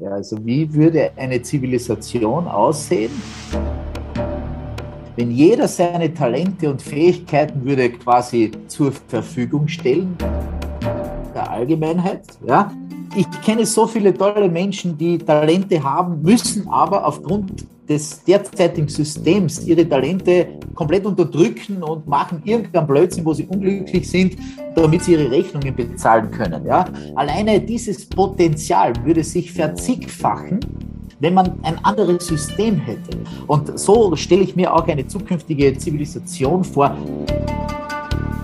Ja, also wie würde eine Zivilisation aussehen, wenn jeder seine Talente und Fähigkeiten würde quasi zur Verfügung stellen, der Allgemeinheit, ja? Ich kenne so viele tolle Menschen, die Talente haben, müssen aber aufgrund des derzeitigen Systems ihre Talente komplett unterdrücken und machen irgendeinen Blödsinn, wo sie unglücklich sind, damit sie ihre Rechnungen bezahlen können. Ja? Alleine dieses Potenzial würde sich verzigfachen, wenn man ein anderes System hätte. Und so stelle ich mir auch eine zukünftige Zivilisation vor.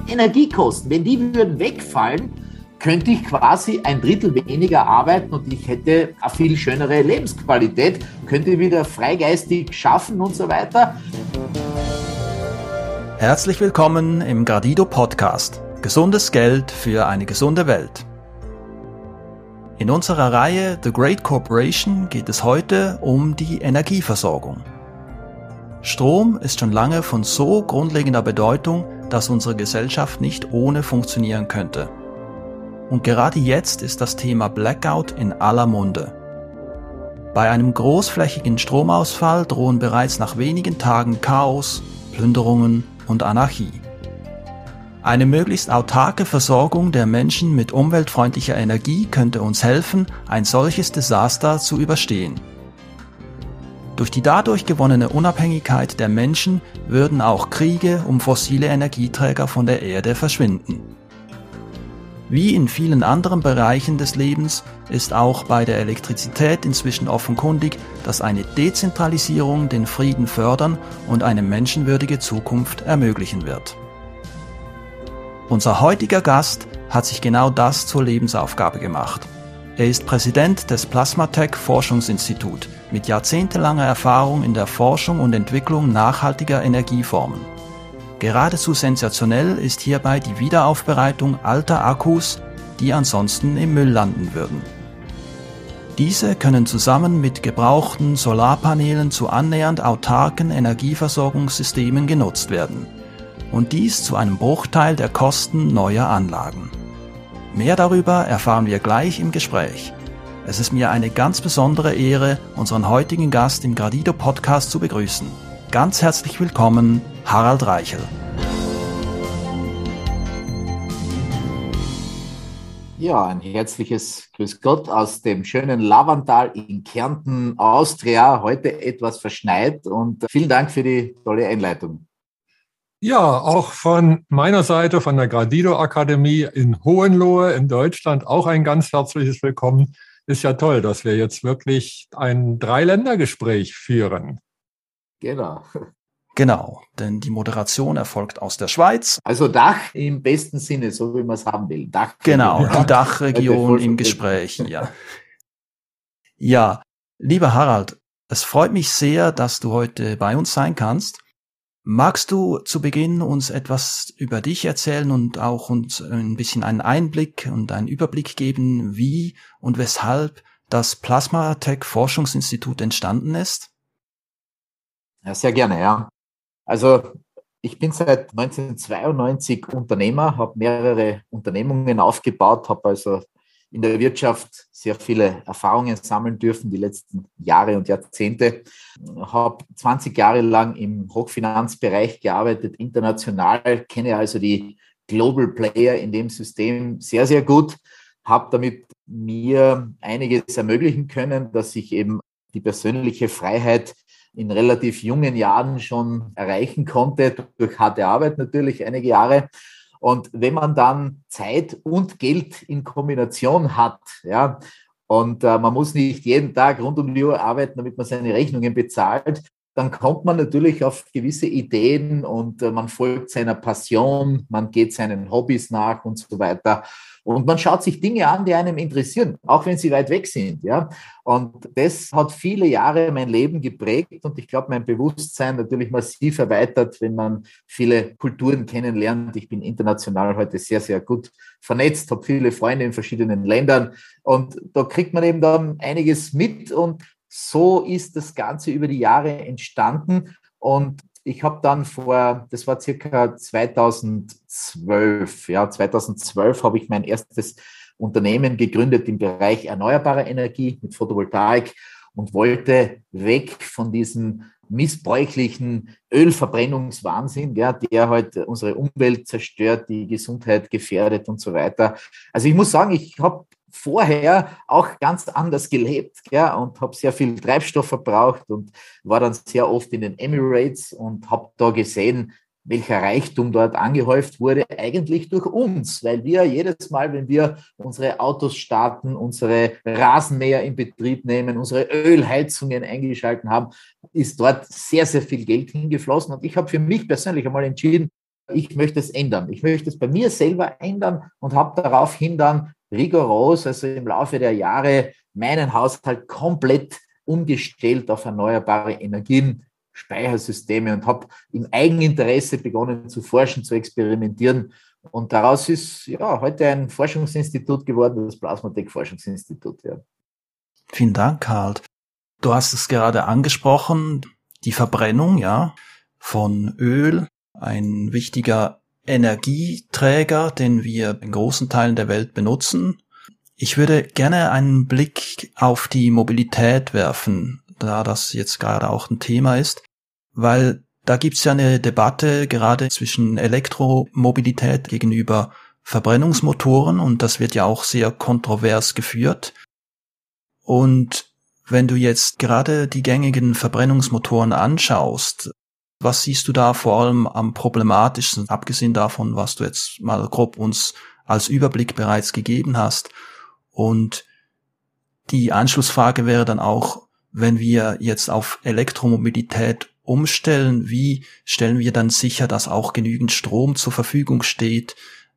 Energiekosten, wenn die würden wegfallen, könnte ich quasi ein Drittel weniger arbeiten und ich hätte eine viel schönere Lebensqualität, könnte wieder freigeistig schaffen und so weiter. Herzlich willkommen im Gradido Podcast. Gesundes Geld für eine gesunde Welt. In unserer Reihe The Great Corporation geht es heute um die Energieversorgung. Strom ist schon lange von so grundlegender Bedeutung, dass unsere Gesellschaft nicht ohne funktionieren könnte. Und gerade jetzt ist das Thema Blackout in aller Munde. Bei einem großflächigen Stromausfall drohen bereits nach wenigen Tagen Chaos, Plünderungen und Anarchie. Eine möglichst autarke Versorgung der Menschen mit umweltfreundlicher Energie könnte uns helfen, ein solches Desaster zu überstehen. Durch die dadurch gewonnene Unabhängigkeit der Menschen würden auch Kriege um fossile Energieträger von der Erde verschwinden. Wie in vielen anderen Bereichen des Lebens ist auch bei der Elektrizität inzwischen offenkundig, dass eine Dezentralisierung den Frieden fördern und eine menschenwürdige Zukunft ermöglichen wird. Unser heutiger Gast hat sich genau das zur Lebensaufgabe gemacht. Er ist Präsident des Plasmatech Forschungsinstitut mit jahrzehntelanger Erfahrung in der Forschung und Entwicklung nachhaltiger Energieformen. Geradezu sensationell ist hierbei die Wiederaufbereitung alter Akkus, die ansonsten im Müll landen würden. Diese können zusammen mit gebrauchten Solarpanelen zu annähernd autarken Energieversorgungssystemen genutzt werden und dies zu einem Bruchteil der Kosten neuer Anlagen. Mehr darüber erfahren wir gleich im Gespräch. Es ist mir eine ganz besondere Ehre, unseren heutigen Gast im Gradido Podcast zu begrüßen. Ganz herzlich willkommen, Harald Reichel. Ja, ein herzliches Grüß Gott aus dem schönen Lavantal in Kärnten, Austria. Heute etwas verschneit und vielen Dank für die tolle Einleitung. Ja, auch von meiner Seite, von der Gradido Akademie in Hohenlohe in Deutschland, auch ein ganz herzliches Willkommen. Ist ja toll, dass wir jetzt wirklich ein Dreiländergespräch führen. Genau. Genau, denn die Moderation erfolgt aus der Schweiz. Also Dach im besten Sinne, so wie man es haben will. Dach. Genau, die Dachregion im Gespräch, ja. Ja, lieber Harald, es freut mich sehr, dass du heute bei uns sein kannst. Magst du zu Beginn uns etwas über dich erzählen und auch uns ein bisschen einen Einblick und einen Überblick geben, wie und weshalb das Plasmatech Forschungsinstitut entstanden ist? Ja, sehr gerne, ja. Also ich bin seit 1992 Unternehmer, habe mehrere Unternehmungen aufgebaut, habe also in der Wirtschaft sehr viele Erfahrungen sammeln dürfen, die letzten Jahre und Jahrzehnte. Habe 20 Jahre lang im Hochfinanzbereich gearbeitet, international, kenne also die Global Player in dem System sehr, sehr gut, habe damit mir einiges ermöglichen können, dass ich eben die persönliche Freiheit in relativ jungen Jahren schon erreichen konnte, durch harte Arbeit natürlich einige Jahre und wenn man dann Zeit und Geld in Kombination hat, ja, und äh, man muss nicht jeden Tag rund um die Uhr arbeiten, damit man seine Rechnungen bezahlt, dann kommt man natürlich auf gewisse Ideen und äh, man folgt seiner Passion, man geht seinen Hobbys nach und so weiter. Und man schaut sich Dinge an, die einem interessieren, auch wenn sie weit weg sind. Ja? Und das hat viele Jahre mein Leben geprägt und ich glaube, mein Bewusstsein natürlich massiv erweitert, wenn man viele Kulturen kennenlernt. Ich bin international heute sehr, sehr gut vernetzt, habe viele Freunde in verschiedenen Ländern und da kriegt man eben dann einiges mit und so ist das Ganze über die Jahre entstanden. Und ich habe dann vor, das war circa 2012, ja, 2012 habe ich mein erstes Unternehmen gegründet im Bereich erneuerbare Energie mit Photovoltaik und wollte weg von diesem missbräuchlichen Ölverbrennungswahnsinn, ja, der halt unsere Umwelt zerstört, die Gesundheit gefährdet und so weiter. Also ich muss sagen, ich habe vorher auch ganz anders gelebt ja, und habe sehr viel Treibstoff verbraucht und war dann sehr oft in den Emirates und habe da gesehen, welcher Reichtum dort angehäuft wurde, eigentlich durch uns, weil wir jedes Mal, wenn wir unsere Autos starten, unsere Rasenmäher in Betrieb nehmen, unsere Ölheizungen eingeschalten haben, ist dort sehr, sehr viel Geld hingeflossen. Und ich habe für mich persönlich einmal entschieden, ich möchte es ändern. Ich möchte es bei mir selber ändern und habe daraufhin dann rigoros, also im Laufe der Jahre, meinen Haushalt komplett umgestellt auf erneuerbare Energien, Speichersysteme und habe im Eigeninteresse begonnen zu forschen, zu experimentieren. Und daraus ist ja heute ein Forschungsinstitut geworden, das Plasmatec Forschungsinstitut. Ja. Vielen Dank, Karl. Du hast es gerade angesprochen, die Verbrennung, ja, von Öl, ein wichtiger Energieträger, den wir in großen Teilen der Welt benutzen. Ich würde gerne einen Blick auf die Mobilität werfen, da das jetzt gerade auch ein Thema ist, weil da gibt's ja eine Debatte gerade zwischen Elektromobilität gegenüber Verbrennungsmotoren und das wird ja auch sehr kontrovers geführt. Und wenn du jetzt gerade die gängigen Verbrennungsmotoren anschaust, was siehst du da vor allem am problematischsten, abgesehen davon, was du jetzt mal grob uns als Überblick bereits gegeben hast? Und die Anschlussfrage wäre dann auch, wenn wir jetzt auf Elektromobilität umstellen, wie stellen wir dann sicher, dass auch genügend Strom zur Verfügung steht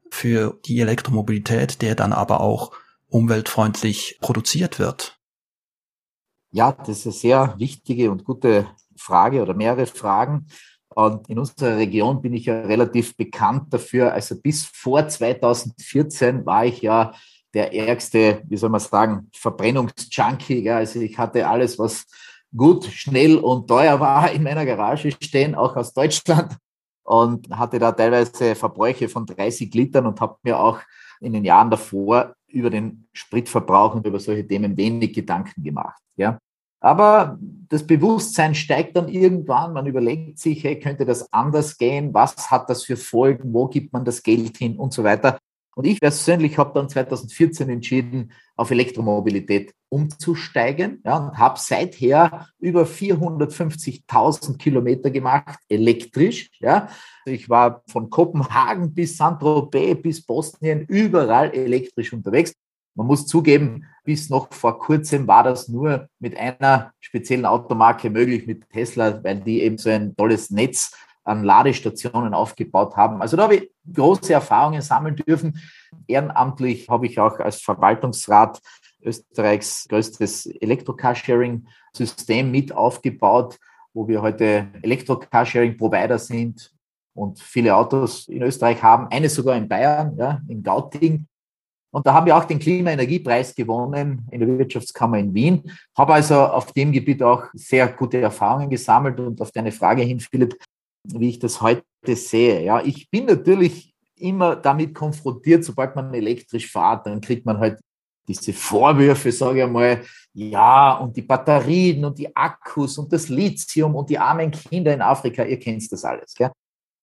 für die Elektromobilität, der dann aber auch umweltfreundlich produziert wird? Ja, das ist eine sehr wichtige und gute Frage oder mehrere Fragen. Und in unserer Region bin ich ja relativ bekannt dafür. Also bis vor 2014 war ich ja der ärgste, wie soll man sagen, Verbrennungsjunkie. Also ich hatte alles, was gut, schnell und teuer war, in meiner Garage stehen, auch aus Deutschland. Und hatte da teilweise Verbräuche von 30 Litern und habe mir auch in den Jahren davor über den Spritverbrauch und über solche Themen wenig Gedanken gemacht. Ja. Aber das Bewusstsein steigt dann irgendwann. Man überlegt sich, hey, könnte das anders gehen? Was hat das für Folgen? Wo gibt man das Geld hin und so weiter? Und ich persönlich habe dann 2014 entschieden, auf Elektromobilität umzusteigen ja, und habe seither über 450.000 Kilometer gemacht, elektrisch. Ja. Ich war von Kopenhagen bis Saint-Tropez bis Bosnien überall elektrisch unterwegs. Man muss zugeben, bis noch vor kurzem war das nur mit einer speziellen Automarke möglich, mit Tesla, weil die eben so ein tolles Netz an Ladestationen aufgebaut haben. Also da habe ich große Erfahrungen sammeln dürfen. Ehrenamtlich habe ich auch als Verwaltungsrat Österreichs größtes Elektro-Carsharing-System mit aufgebaut, wo wir heute Elektro-Carsharing-Provider sind und viele Autos in Österreich haben, eine sogar in Bayern, ja, in Gauting. Und da haben wir auch den Klimaenergiepreis gewonnen in der Wirtschaftskammer in Wien. Habe also auf dem Gebiet auch sehr gute Erfahrungen gesammelt und auf deine Frage hin, Philipp, wie ich das heute sehe. Ja, ich bin natürlich immer damit konfrontiert, sobald man elektrisch fährt, dann kriegt man halt diese Vorwürfe, sage ich mal, ja, und die Batterien und die Akkus und das Lithium und die armen Kinder in Afrika, ihr kennt das alles. Gell?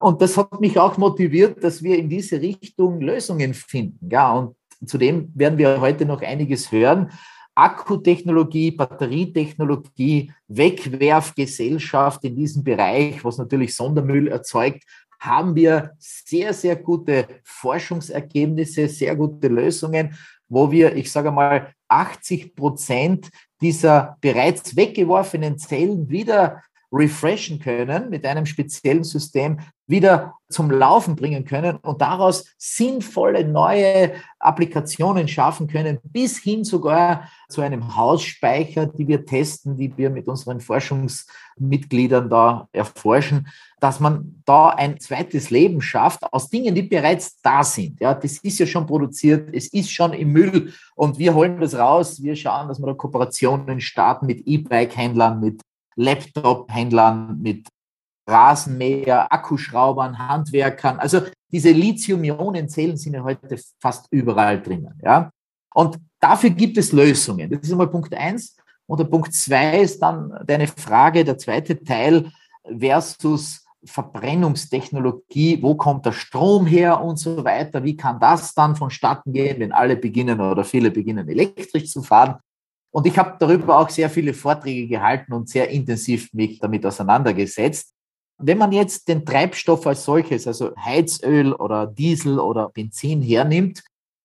Und das hat mich auch motiviert, dass wir in diese Richtung Lösungen finden. Ja, und zudem werden wir heute noch einiges hören. Akkutechnologie, Batterietechnologie, Wegwerfgesellschaft in diesem Bereich, was natürlich Sondermüll erzeugt, haben wir sehr, sehr gute Forschungsergebnisse, sehr gute Lösungen, wo wir, ich sage mal, 80 Prozent dieser bereits weggeworfenen Zellen wieder refreshen können mit einem speziellen System, wieder zum Laufen bringen können und daraus sinnvolle neue Applikationen schaffen können, bis hin sogar zu einem Hausspeicher, die wir testen, die wir mit unseren Forschungsmitgliedern da erforschen, dass man da ein zweites Leben schafft aus Dingen, die bereits da sind. Ja, das ist ja schon produziert, es ist schon im Müll und wir holen das raus. Wir schauen, dass wir da Kooperationen starten mit E-Bike-Händlern, mit Laptop-Händlern, mit Rasenmäher, Akkuschraubern, Handwerkern. Also diese Lithium-Ionen-Zellen sind ja heute fast überall drinnen. Ja? Und dafür gibt es Lösungen. Das ist einmal Punkt eins. Und der Punkt zwei ist dann deine Frage, der zweite Teil versus Verbrennungstechnologie, wo kommt der Strom her und so weiter, wie kann das dann vonstatten gehen, wenn alle beginnen oder viele beginnen elektrisch zu fahren. Und ich habe darüber auch sehr viele Vorträge gehalten und sehr intensiv mich damit auseinandergesetzt. Wenn man jetzt den Treibstoff als solches, also Heizöl oder Diesel oder Benzin hernimmt,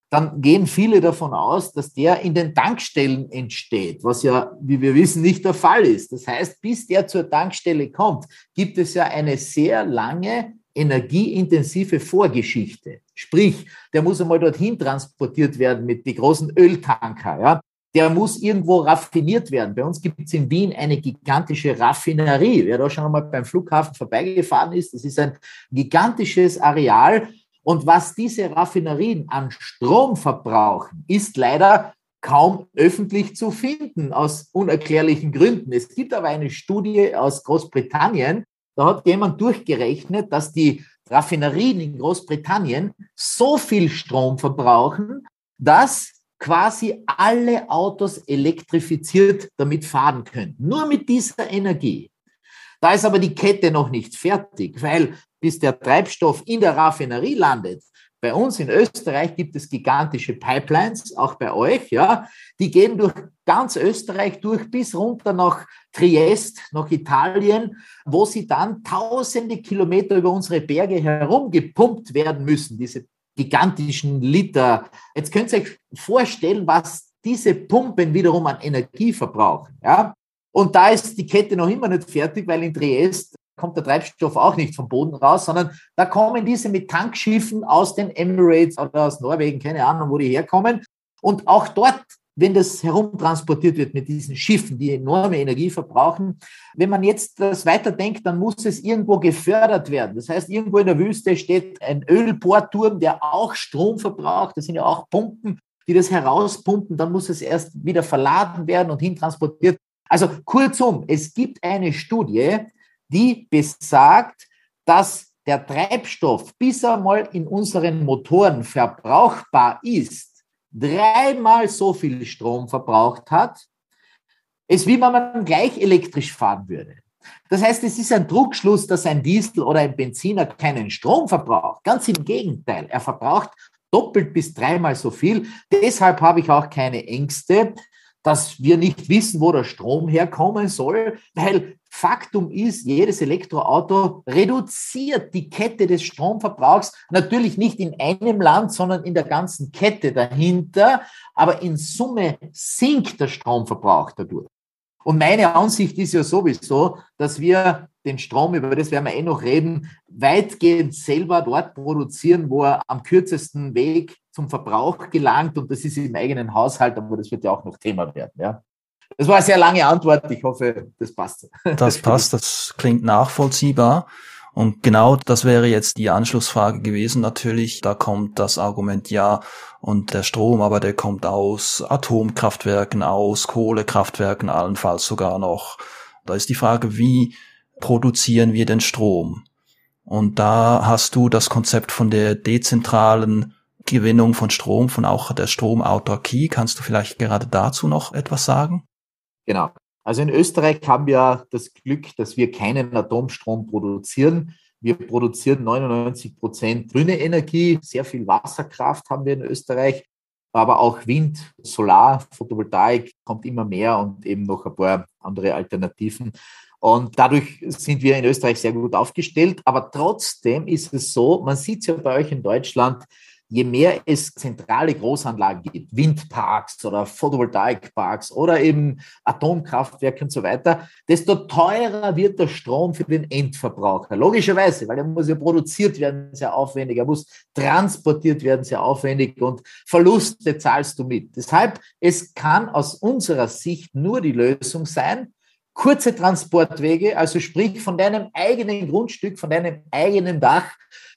dann gehen viele davon aus, dass der in den Tankstellen entsteht, was ja, wie wir wissen, nicht der Fall ist. Das heißt, bis der zur Tankstelle kommt, gibt es ja eine sehr lange energieintensive Vorgeschichte. Sprich, der muss einmal dorthin transportiert werden mit die großen Öltanker. Ja? Der muss irgendwo raffiniert werden. Bei uns gibt es in Wien eine gigantische Raffinerie. Wer da schon einmal beim Flughafen vorbeigefahren ist, das ist ein gigantisches Areal, und was diese Raffinerien an Strom verbrauchen, ist leider kaum öffentlich zu finden, aus unerklärlichen Gründen. Es gibt aber eine Studie aus Großbritannien, da hat jemand durchgerechnet, dass die Raffinerien in Großbritannien so viel Strom verbrauchen, dass quasi alle Autos elektrifiziert damit fahren können. Nur mit dieser Energie. Da ist aber die Kette noch nicht fertig, weil bis der Treibstoff in der Raffinerie landet, bei uns in Österreich gibt es gigantische Pipelines, auch bei euch, ja. Die gehen durch ganz Österreich durch bis runter nach Triest, nach Italien, wo sie dann tausende Kilometer über unsere Berge herum gepumpt werden müssen, diese gigantischen Liter. Jetzt könnt ihr euch vorstellen, was diese Pumpen wiederum an Energie verbrauchen, ja. Und da ist die Kette noch immer nicht fertig, weil in Triest kommt der Treibstoff auch nicht vom Boden raus, sondern da kommen diese mit Tankschiffen aus den Emirates oder aus Norwegen, keine Ahnung, wo die herkommen. Und auch dort, wenn das herumtransportiert wird mit diesen Schiffen, die enorme Energie verbrauchen, wenn man jetzt das weiterdenkt, dann muss es irgendwo gefördert werden. Das heißt, irgendwo in der Wüste steht ein Ölbohrturm, der auch Strom verbraucht. Das sind ja auch Pumpen, die das herauspumpen. Dann muss es erst wieder verladen werden und hintransportiert. Also kurzum, es gibt eine Studie, die besagt, dass der Treibstoff, bis er mal in unseren Motoren verbrauchbar ist, dreimal so viel Strom verbraucht hat, als wie wenn man gleich elektrisch fahren würde. Das heißt, es ist ein Druckschluss, dass ein Diesel oder ein Benziner keinen Strom verbraucht. Ganz im Gegenteil, er verbraucht doppelt bis dreimal so viel. Deshalb habe ich auch keine Ängste, dass wir nicht wissen, wo der Strom herkommen soll, weil Faktum ist, jedes Elektroauto reduziert die Kette des Stromverbrauchs, natürlich nicht in einem Land, sondern in der ganzen Kette dahinter, aber in Summe sinkt der Stromverbrauch dadurch. Und meine Ansicht ist ja sowieso, dass wir den Strom, über das werden wir eh noch reden, weitgehend selber dort produzieren, wo er am kürzesten Weg zum Verbrauch gelangt. Und das ist im eigenen Haushalt, aber das wird ja auch noch Thema werden. Ja. Das war eine sehr lange Antwort. Ich hoffe, das passt. Das passt, das klingt nachvollziehbar. Und genau das wäre jetzt die Anschlussfrage gewesen. Natürlich, da kommt das Argument ja und der Strom, aber der kommt aus Atomkraftwerken, aus Kohlekraftwerken allenfalls sogar noch. Da ist die Frage, wie produzieren wir den Strom? Und da hast du das Konzept von der dezentralen Gewinnung von Strom, von auch der Stromautarkie. Kannst du vielleicht gerade dazu noch etwas sagen? Genau. Also in Österreich haben wir das Glück, dass wir keinen Atomstrom produzieren. Wir produzieren 99 Prozent grüne Energie, sehr viel Wasserkraft haben wir in Österreich, aber auch Wind, Solar, Photovoltaik kommt immer mehr und eben noch ein paar andere Alternativen. Und dadurch sind wir in Österreich sehr gut aufgestellt. Aber trotzdem ist es so, man sieht es ja bei euch in Deutschland, je mehr es zentrale Großanlagen gibt, Windparks oder Photovoltaikparks oder eben Atomkraftwerke und so weiter, desto teurer wird der Strom für den Endverbraucher. Logischerweise, weil er muss ja produziert werden, sehr aufwendig, er muss transportiert werden, sehr aufwendig und Verluste zahlst du mit. Deshalb, es kann aus unserer Sicht nur die Lösung sein, kurze Transportwege, also sprich von deinem eigenen Grundstück, von deinem eigenen Dach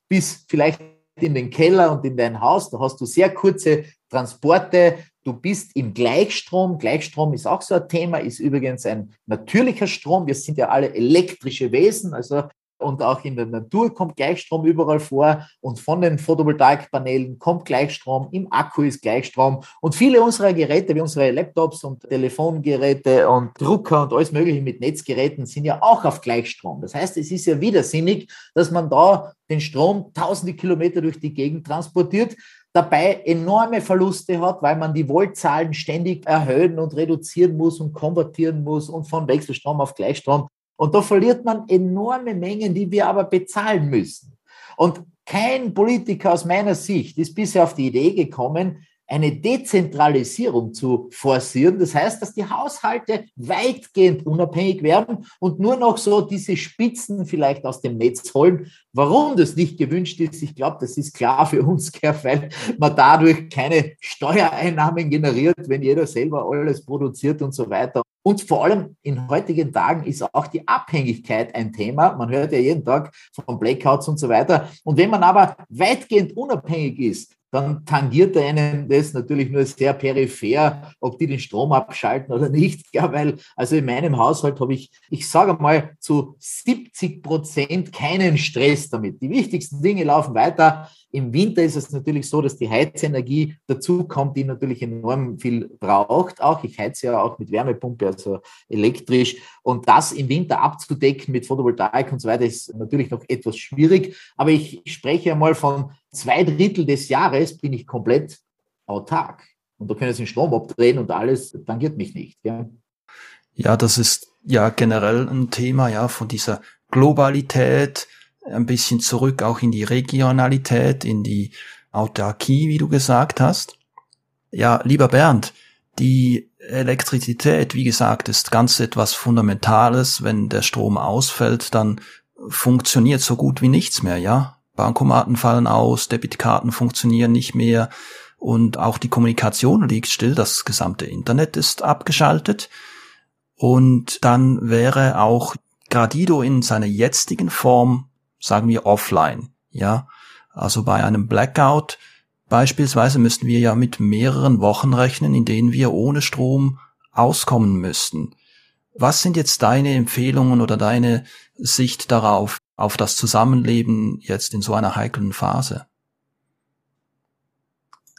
bis vielleicht in den Keller und in dein Haus. Da hast du sehr kurze Transporte. Du bist im Gleichstrom. Gleichstrom ist auch so ein Thema, ist übrigens ein natürlicher Strom. Wir sind ja alle elektrische Wesen. Also und auch in der Natur kommt Gleichstrom überall vor und von den Photovoltaikpanelen kommt Gleichstrom, im Akku ist Gleichstrom und viele unserer Geräte, wie unsere Laptops und Telefongeräte und Drucker und alles mögliche mit Netzgeräten sind ja auch auf Gleichstrom. Das heißt, es ist ja widersinnig, dass man da den Strom tausende Kilometer durch die Gegend transportiert, dabei enorme Verluste hat, weil man die Voltzahlen ständig erhöhen und reduzieren muss und konvertieren muss und von Wechselstrom auf Gleichstrom. Und da verliert man enorme Mengen, die wir aber bezahlen müssen. Und kein Politiker aus meiner Sicht ist bisher auf die Idee gekommen, eine Dezentralisierung zu forcieren. Das heißt, dass die Haushalte weitgehend unabhängig werden und nur noch so diese Spitzen vielleicht aus dem Netz holen. Warum das nicht gewünscht ist, ich glaube, das ist klar für uns, weil man dadurch keine Steuereinnahmen generiert, wenn jeder selber alles produziert und so weiter. Und vor allem in heutigen Tagen ist auch die Abhängigkeit ein Thema. Man hört ja jeden Tag von Blackouts und so weiter. Und wenn man aber weitgehend unabhängig ist, dann tangiert einen das natürlich nur sehr peripher, ob die den Strom abschalten oder nicht. Ja, weil also in meinem Haushalt habe ich, ich sage mal, zu 70 Prozent keinen Stress damit. Die wichtigsten Dinge laufen weiter. Im Winter ist es natürlich so, dass die Heizenergie dazu kommt, die natürlich enorm viel braucht. Auch ich heize ja auch mit Wärmepumpe, also elektrisch. Und das im Winter abzudecken mit Photovoltaik und so weiter ist natürlich noch etwas schwierig. Aber ich spreche einmal von zwei Drittel des Jahres bin ich komplett autark. Und da können Sie den Strom abdrehen und alles tangiert mich nicht. Ja. ja, das ist ja generell ein Thema, ja, von dieser Globalität, ein bisschen zurück auch in die Regionalität, in die Autarkie, wie du gesagt hast. Ja, lieber Bernd, die Elektrizität, wie gesagt, ist ganz etwas Fundamentales. Wenn der Strom ausfällt, dann funktioniert so gut wie nichts mehr, ja. Bankomaten fallen aus, Debitkarten funktionieren nicht mehr und auch die Kommunikation liegt still, das gesamte Internet ist abgeschaltet. Und dann wäre auch Gradido in seiner jetzigen Form sagen wir offline, ja. Also bei einem Blackout beispielsweise müssten wir ja mit mehreren Wochen rechnen, in denen wir ohne Strom auskommen müssten. Was sind jetzt deine Empfehlungen oder deine Sicht darauf, auf das Zusammenleben jetzt in so einer heiklen Phase?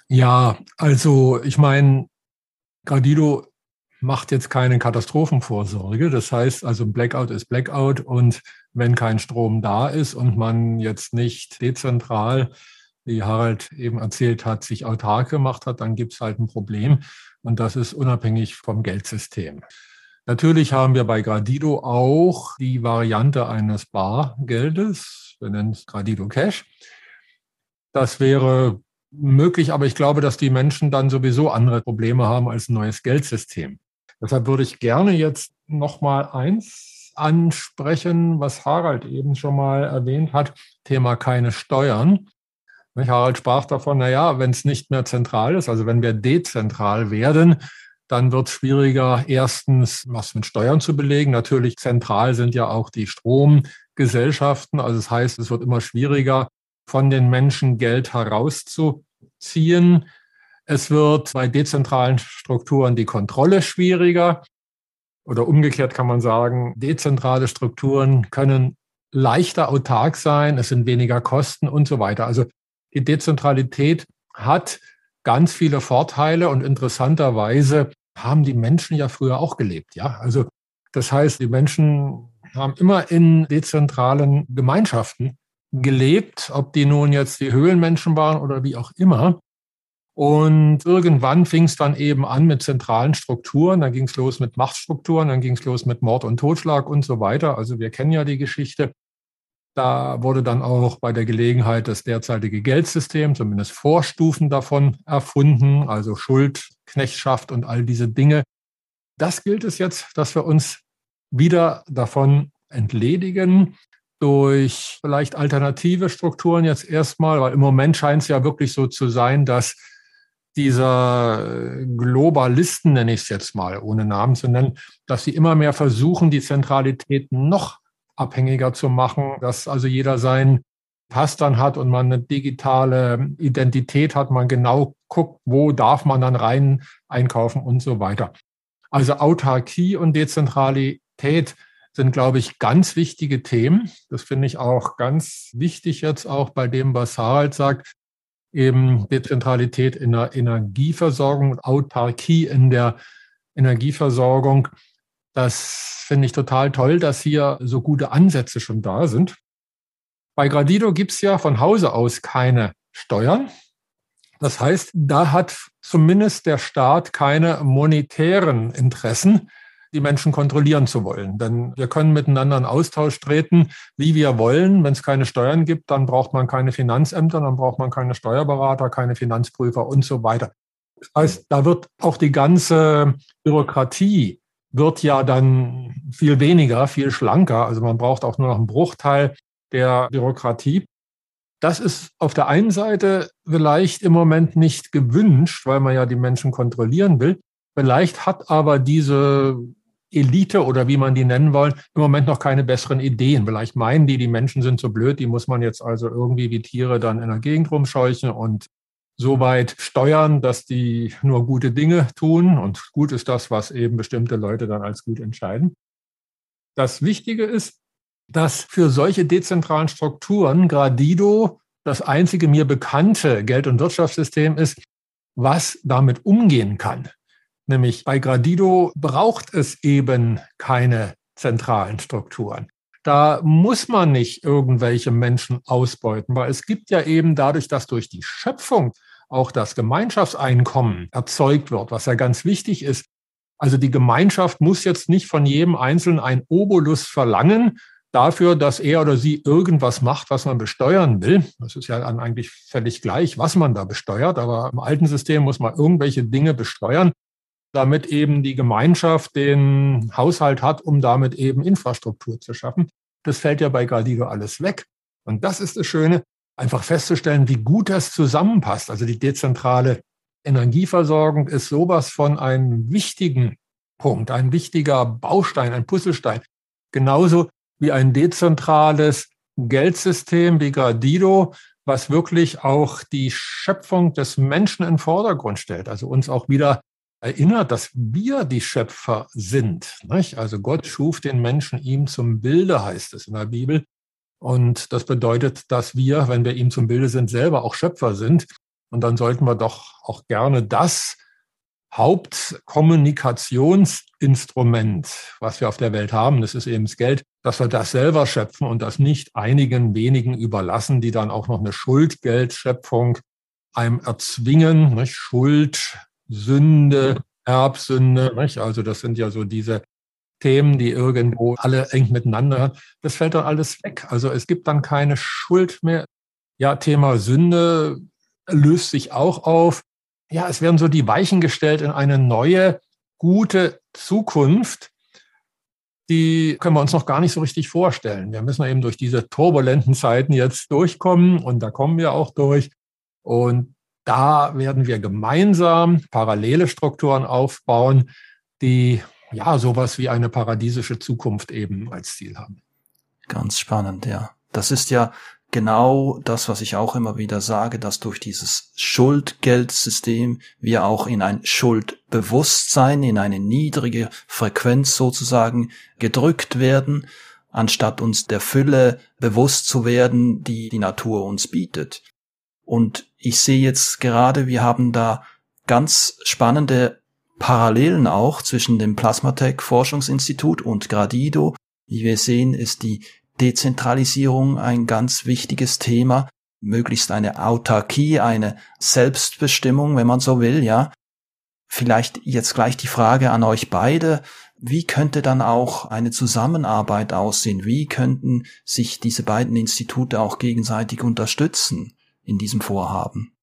Ja, also ich meine, Gradido macht jetzt keine Katastrophenvorsorge. Das heißt also, Blackout ist Blackout und wenn kein Strom da ist und man jetzt nicht dezentral, wie Harald eben erzählt hat, sich autark gemacht hat, dann gibt es halt ein Problem und das ist unabhängig vom Geldsystem. Natürlich haben wir bei Gradido auch die Variante eines Bargeldes, wir nennen es Gradido Cash. Das wäre möglich, aber ich glaube, dass die Menschen dann sowieso andere Probleme haben als ein neues Geldsystem. Deshalb würde ich gerne jetzt noch mal eins ansprechen, was Harald eben schon mal erwähnt hat, Thema keine Steuern. Harald sprach davon, na ja, wenn es nicht mehr zentral ist, also wenn wir dezentral werden, dann wird es schwieriger, erstens was mit Steuern zu belegen. Natürlich zentral sind ja auch die Stromgesellschaften. Also das heißt, es wird immer schwieriger, von den Menschen Geld herauszuziehen. Es wird bei dezentralen Strukturen die Kontrolle schwieriger. Oder umgekehrt kann man sagen, dezentrale Strukturen können leichter autark sein, es sind weniger Kosten und so weiter. Also die Dezentralität hat ganz viele Vorteile und interessanterweise haben die Menschen ja früher auch gelebt. Ja, also das heißt, die Menschen haben immer in dezentralen Gemeinschaften gelebt, ob die nun jetzt die Höhlenmenschen waren oder wie auch immer. Und irgendwann fing es dann eben an mit zentralen Strukturen, dann ging es los mit Machtstrukturen, dann ging es los mit Mord und Totschlag und so weiter. Also wir kennen ja die Geschichte. Da wurde dann auch bei der Gelegenheit das derzeitige Geldsystem, zumindest Vorstufen davon erfunden, also Schuld, Knechtschaft und all diese Dinge. Das gilt es jetzt, dass wir uns wieder davon entledigen durch vielleicht alternative Strukturen jetzt erstmal, weil im Moment scheint es ja wirklich so zu sein, dass dieser äh, Globalisten, nenne ich es jetzt mal, ohne Namen zu nennen, dass sie immer mehr versuchen, die Zentralität noch abhängiger zu machen, dass also jeder seinen Pass dann hat und man eine digitale Identität hat, man genau guckt, wo darf man dann rein einkaufen und so weiter. Also Autarkie und Dezentralität sind, glaube ich, ganz wichtige Themen. Das finde ich auch ganz wichtig jetzt auch bei dem, was Harald sagt, eben Dezentralität in der Energieversorgung und Autarkie in der Energieversorgung. Das finde ich total toll, dass hier so gute Ansätze schon da sind. Bei Gradido gibt es ja von Hause aus keine Steuern. Das heißt, da hat zumindest der Staat keine monetären Interessen, die Menschen kontrollieren zu wollen. Denn wir können miteinander in Austausch treten, wie wir wollen. Wenn es keine Steuern gibt, dann braucht man keine Finanzämter, dann braucht man keine Steuerberater, keine Finanzprüfer und so weiter. Das heißt, da wird auch die ganze Bürokratie wird ja dann viel weniger, viel schlanker. Also man braucht auch nur noch einen Bruchteil der Bürokratie. Das ist auf der einen Seite vielleicht im Moment nicht gewünscht, weil man ja die Menschen kontrollieren will. Vielleicht hat aber diese Elite oder wie man die nennen wollen, im Moment noch keine besseren Ideen. Vielleicht meinen die, die Menschen sind so blöd, die muss man jetzt also irgendwie wie Tiere dann in der Gegend rumscheuchen und so weit steuern, dass die nur gute Dinge tun. Und gut ist das, was eben bestimmte Leute dann als gut entscheiden. Das Wichtige ist, dass für solche dezentralen Strukturen Gradido das einzige mir bekannte Geld- und Wirtschaftssystem ist, was damit umgehen kann. Nämlich bei Gradido braucht es eben keine zentralen Strukturen. Da muss man nicht irgendwelche Menschen ausbeuten, weil es gibt ja eben dadurch, dass durch die Schöpfung auch das Gemeinschaftseinkommen erzeugt wird, was ja ganz wichtig ist. Also die Gemeinschaft muss jetzt nicht von jedem Einzelnen ein Obolus verlangen dafür, dass er oder sie irgendwas macht, was man besteuern will. Das ist ja dann eigentlich völlig gleich, was man da besteuert. Aber im alten System muss man irgendwelche Dinge besteuern damit eben die Gemeinschaft den Haushalt hat, um damit eben Infrastruktur zu schaffen. Das fällt ja bei Gradido alles weg. Und das ist das Schöne, einfach festzustellen, wie gut das zusammenpasst. Also die dezentrale Energieversorgung ist sowas von einem wichtigen Punkt, ein wichtiger Baustein, ein Puzzlestein. Genauso wie ein dezentrales Geldsystem wie Gradido, was wirklich auch die Schöpfung des Menschen in Vordergrund stellt, also uns auch wieder erinnert, dass wir die Schöpfer sind. Nicht? Also Gott schuf den Menschen ihm zum Bilde, heißt es in der Bibel. Und das bedeutet, dass wir, wenn wir ihm zum Bilde sind, selber auch Schöpfer sind. Und dann sollten wir doch auch gerne das Hauptkommunikationsinstrument, was wir auf der Welt haben, das ist eben das Geld, dass wir das selber schöpfen und das nicht einigen wenigen überlassen, die dann auch noch eine Schuldgeldschöpfung einem erzwingen. Nicht? Schuld Sünde, Erbsünde. Nicht? Also das sind ja so diese Themen, die irgendwo alle eng miteinander haben. Das fällt dann alles weg. Also es gibt dann keine Schuld mehr. Ja, Thema Sünde löst sich auch auf. Ja, es werden so die Weichen gestellt in eine neue, gute Zukunft. Die können wir uns noch gar nicht so richtig vorstellen. Wir müssen eben durch diese turbulenten Zeiten jetzt durchkommen und da kommen wir auch durch. Und da werden wir gemeinsam parallele Strukturen aufbauen, die ja sowas wie eine paradiesische Zukunft eben als Ziel haben. Ganz spannend, ja. Das ist ja genau das, was ich auch immer wieder sage, dass durch dieses Schuldgeldsystem wir auch in ein Schuldbewusstsein, in eine niedrige Frequenz sozusagen gedrückt werden, anstatt uns der Fülle bewusst zu werden, die die Natur uns bietet. Und ich sehe jetzt gerade, wir haben da ganz spannende Parallelen auch zwischen dem Plasmatech Forschungsinstitut und Gradido. Wie wir sehen, ist die Dezentralisierung ein ganz wichtiges Thema, möglichst eine Autarkie, eine Selbstbestimmung, wenn man so will, ja. Vielleicht jetzt gleich die Frage an euch beide. Wie könnte dann auch eine Zusammenarbeit aussehen? Wie könnten sich diese beiden Institute auch gegenseitig unterstützen? In diesem Vorhaben.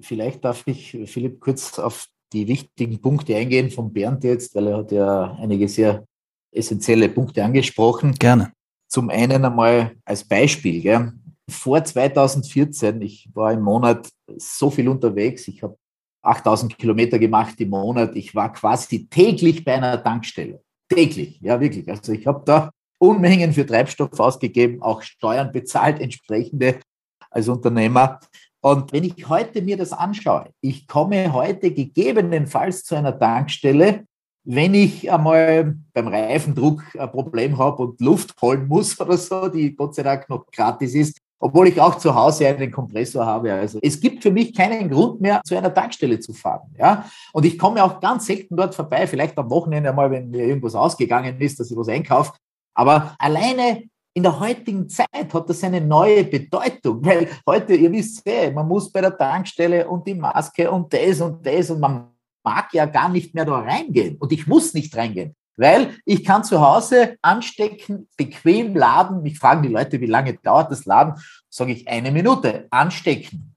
Vielleicht darf ich, Philipp, kurz auf die wichtigen Punkte eingehen von Bernd jetzt, weil er hat ja einige sehr essentielle Punkte angesprochen. Gerne. Zum einen einmal als Beispiel. Gell? Vor 2014, ich war im Monat so viel unterwegs, ich habe 8000 Kilometer gemacht im Monat, ich war quasi täglich bei einer Tankstelle. Täglich, ja wirklich. Also ich habe da Unmengen für Treibstoff ausgegeben, auch Steuern bezahlt, entsprechende als Unternehmer. Und wenn ich heute mir das anschaue, ich komme heute gegebenenfalls zu einer Tankstelle, wenn ich einmal beim Reifendruck ein Problem habe und Luft holen muss oder so, die Gott sei Dank noch gratis ist, obwohl ich auch zu Hause einen Kompressor habe. Also es gibt für mich keinen Grund mehr, zu einer Tankstelle zu fahren. Ja? Und ich komme auch ganz selten dort vorbei, vielleicht am Wochenende einmal, wenn mir irgendwas ausgegangen ist, dass ich was einkaufe. Aber alleine in der heutigen Zeit hat das eine neue Bedeutung, weil heute, ihr wisst ja, man muss bei der Tankstelle und die Maske und das und das und man mag ja gar nicht mehr da reingehen und ich muss nicht reingehen, weil ich kann zu Hause anstecken, bequem laden. Mich fragen die Leute, wie lange dauert das Laden? Sage ich eine Minute, anstecken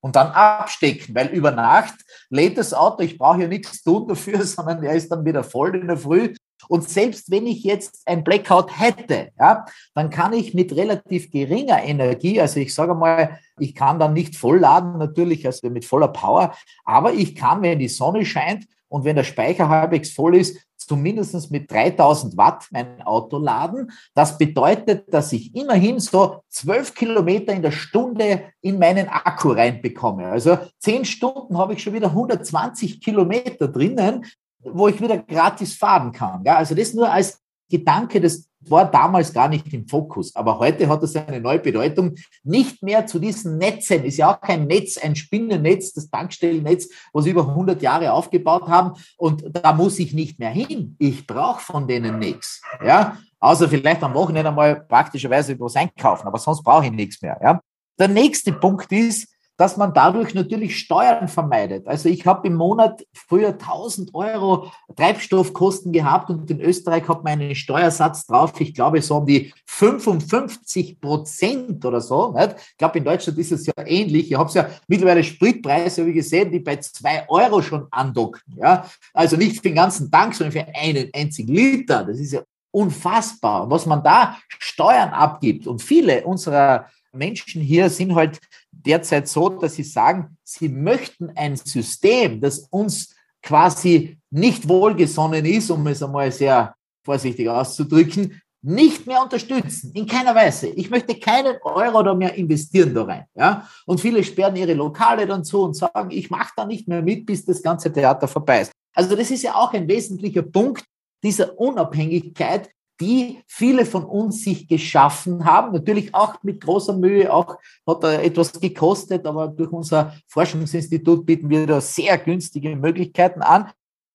und dann abstecken, weil über Nacht lädt das Auto, ich brauche ja nichts tun dafür, sondern er ist dann wieder voll in der Früh. Und selbst wenn ich jetzt ein Blackout hätte, ja, dann kann ich mit relativ geringer Energie, also ich sage mal, ich kann dann nicht vollladen natürlich, also mit voller Power, aber ich kann, wenn die Sonne scheint und wenn der Speicher halbwegs voll ist, zumindest mit 3000 Watt mein Auto laden. Das bedeutet, dass ich immerhin so 12 Kilometer in der Stunde in meinen Akku reinbekomme. Also 10 Stunden habe ich schon wieder 120 Kilometer drinnen, wo ich wieder gratis fahren kann. Ja, also das nur als Gedanke, das war damals gar nicht im Fokus, aber heute hat es eine neue Bedeutung. Nicht mehr zu diesen Netzen, ist ja auch kein Netz, ein Spinnennetz, das Tankstellennetz, was über 100 Jahre aufgebaut haben und da muss ich nicht mehr hin. Ich brauche von denen nichts. Ja, außer vielleicht am Wochenende mal praktischerweise was einkaufen, aber sonst brauche ich nichts mehr. Ja. Der nächste Punkt ist, dass man dadurch natürlich Steuern vermeidet. Also ich habe im Monat früher 1000 Euro Treibstoffkosten gehabt und in Österreich hat man einen Steuersatz drauf, ich glaube so um die 55 Prozent oder so. Nicht? Ich glaube, in Deutschland ist es ja ähnlich. Ich habe ja mittlerweile Spritpreise, habe ich gesehen, die bei zwei Euro schon andocken. Ja? Also nicht für den ganzen Tank, sondern für einen einzigen Liter. Das ist ja unfassbar. Was man da Steuern abgibt und viele unserer Menschen hier sind halt derzeit so, dass sie sagen, sie möchten ein System, das uns quasi nicht wohlgesonnen ist, um es einmal sehr vorsichtig auszudrücken, nicht mehr unterstützen, in keiner Weise. Ich möchte keinen Euro da mehr investieren da rein. Ja? Und viele sperren ihre Lokale dann zu und sagen, ich mache da nicht mehr mit, bis das ganze Theater vorbei ist. Also das ist ja auch ein wesentlicher Punkt dieser Unabhängigkeit, die viele von uns sich geschaffen haben. Natürlich auch mit großer Mühe, auch hat er etwas gekostet, aber durch unser Forschungsinstitut bieten wir da sehr günstige Möglichkeiten an,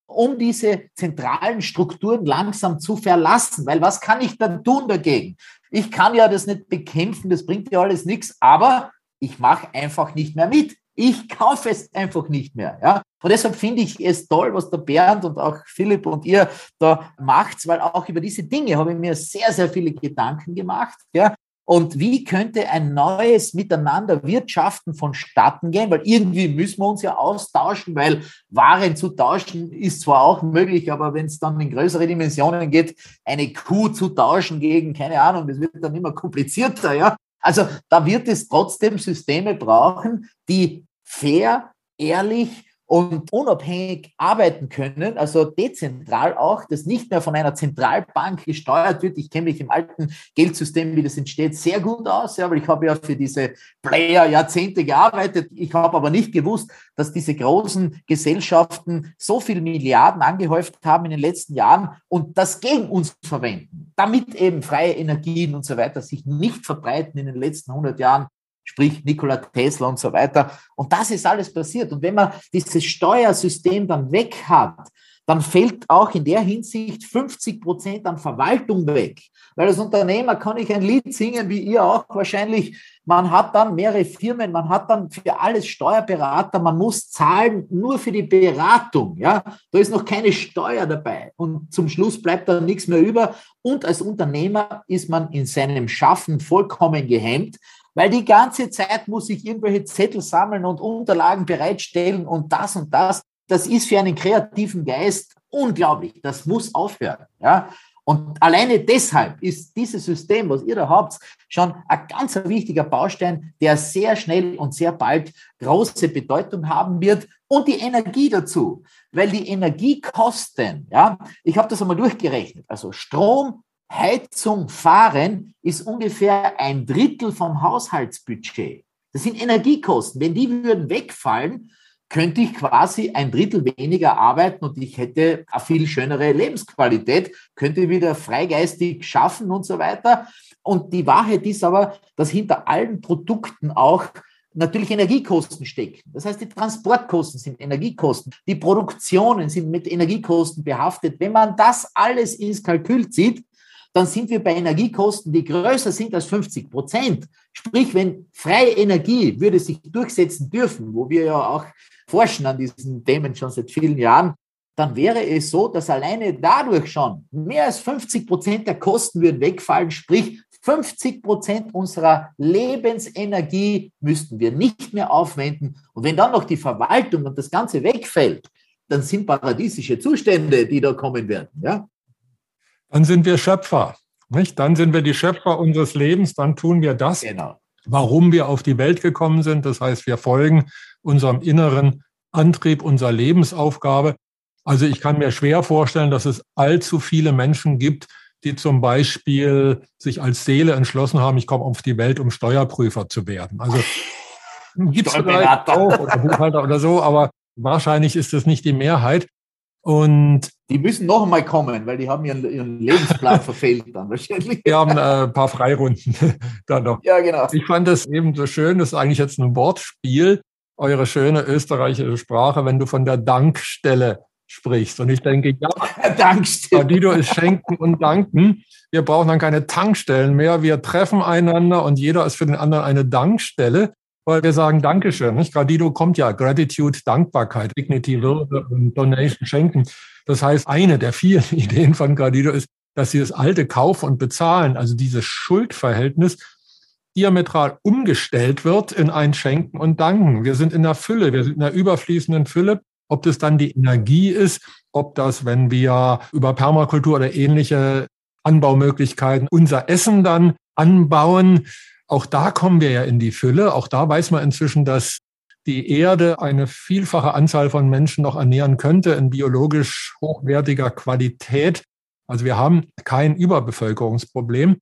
um diese zentralen Strukturen langsam zu verlassen. Weil was kann ich dann tun dagegen? Ich kann ja das nicht bekämpfen, das bringt ja alles nichts, aber ich mache einfach nicht mehr mit. Ich kaufe es einfach nicht mehr. Ja? Und deshalb finde ich es toll, was der Bernd und auch Philipp und ihr da macht, weil auch über diese Dinge habe ich mir sehr, sehr viele Gedanken gemacht. Ja? Und wie könnte ein neues Miteinander wirtschaften vonstatten gehen? Weil irgendwie müssen wir uns ja austauschen, weil Waren zu tauschen ist zwar auch möglich, aber wenn es dann in größere Dimensionen geht, eine Kuh zu tauschen gegen, keine Ahnung, das wird dann immer komplizierter, ja. Also da wird es trotzdem Systeme brauchen, die fair, ehrlich und unabhängig arbeiten können, also dezentral auch, dass nicht mehr von einer Zentralbank gesteuert wird. Ich kenne mich im alten Geldsystem, wie das entsteht, sehr gut aus, ja, weil ich habe ja für diese Player Jahrzehnte gearbeitet. Ich habe aber nicht gewusst, dass diese großen Gesellschaften so viel Milliarden angehäuft haben in den letzten Jahren und das gegen uns verwenden, damit eben freie Energien und so weiter sich nicht verbreiten in den letzten 100 Jahren sprich Nikola Tesla und so weiter. Und das ist alles passiert. Und wenn man dieses Steuersystem dann weg hat, dann fällt auch in der Hinsicht 50 Prozent an Verwaltung weg. Weil als Unternehmer kann ich ein Lied singen, wie ihr auch wahrscheinlich. Man hat dann mehrere Firmen, man hat dann für alles Steuerberater, man muss zahlen nur für die Beratung. Ja, da ist noch keine Steuer dabei. Und zum Schluss bleibt dann nichts mehr über. Und als Unternehmer ist man in seinem Schaffen vollkommen gehemmt, weil die ganze Zeit muss ich irgendwelche Zettel sammeln und Unterlagen bereitstellen und das und das. Das ist für einen kreativen Geist unglaublich. Das muss aufhören. Ja? Und alleine deshalb ist dieses System, was ihr da habt, schon ein ganz wichtiger Baustein, der sehr schnell und sehr bald große Bedeutung haben wird. Und die Energie dazu, weil die Energiekosten, ja, ich habe das einmal durchgerechnet, also Strom, Heizung, Fahren ist ungefähr ein Drittel vom Haushaltsbudget. Das sind Energiekosten. Wenn die würden wegfallen, könnte ich quasi ein Drittel weniger arbeiten und ich hätte eine viel schönere Lebensqualität, könnte wieder freigeistig schaffen und so weiter. Und die Wahrheit ist aber, dass hinter allen Produkten auch natürlich Energiekosten stecken. Das heißt, die Transportkosten sind Energiekosten, die Produktionen sind mit Energiekosten behaftet. Wenn man das alles ins Kalkül zieht, dann sind wir bei Energiekosten, die größer sind als 50 Prozent. Sprich, wenn freie Energie würde sich durchsetzen dürfen, wo wir ja auch forschen an diesen Themen schon seit vielen Jahren, dann wäre es so, dass alleine dadurch schon mehr als 50 Prozent der Kosten würden wegfallen. Sprich, 50 Prozent unserer Lebensenergie müssten wir nicht mehr aufwenden. Und wenn dann noch die Verwaltung und das Ganze wegfällt, dann sind paradiesische Zustände, die da kommen werden. Ja? Dann sind wir Schöpfer. Nicht? Dann sind wir die Schöpfer unseres Lebens, dann tun wir das, genau. warum wir auf die Welt gekommen sind. Das heißt, wir folgen unserem inneren Antrieb, unserer Lebensaufgabe. Also ich kann mir schwer vorstellen, dass es allzu viele Menschen gibt, die zum Beispiel sich als Seele entschlossen haben, ich komme auf die Welt, um Steuerprüfer zu werden. Also gibt es vielleicht auch oder Buchhalter oder so, aber wahrscheinlich ist das nicht die Mehrheit. Und die müssen noch einmal kommen, weil die haben ihren, ihren Lebensplan verfehlt dann wahrscheinlich. Wir haben äh, ein paar Freirunden da noch. Ja, genau. Ich fand das eben so schön, das ist eigentlich jetzt ein Wortspiel, eure schöne österreichische Sprache, wenn du von der Dankstelle sprichst. Und ich denke, ja, Dankstelle. Dido ist Schenken und Danken. Wir brauchen dann keine Tankstellen mehr. Wir treffen einander und jeder ist für den anderen eine Dankstelle weil wir sagen Dankeschön. Nicht? Gradido kommt ja Gratitude, Dankbarkeit, Dignity, Würde und Donation schenken. Das heißt, eine der vielen Ideen von Gradido ist, dass sie das alte Kaufen und Bezahlen, also dieses Schuldverhältnis, diametral umgestellt wird in ein Schenken und Danken. Wir sind in der Fülle, wir sind in der überfließenden Fülle. Ob das dann die Energie ist, ob das, wenn wir über Permakultur oder ähnliche Anbaumöglichkeiten unser Essen dann anbauen, auch da kommen wir ja in die Fülle. Auch da weiß man inzwischen, dass die Erde eine vielfache Anzahl von Menschen noch ernähren könnte in biologisch hochwertiger Qualität. Also wir haben kein Überbevölkerungsproblem.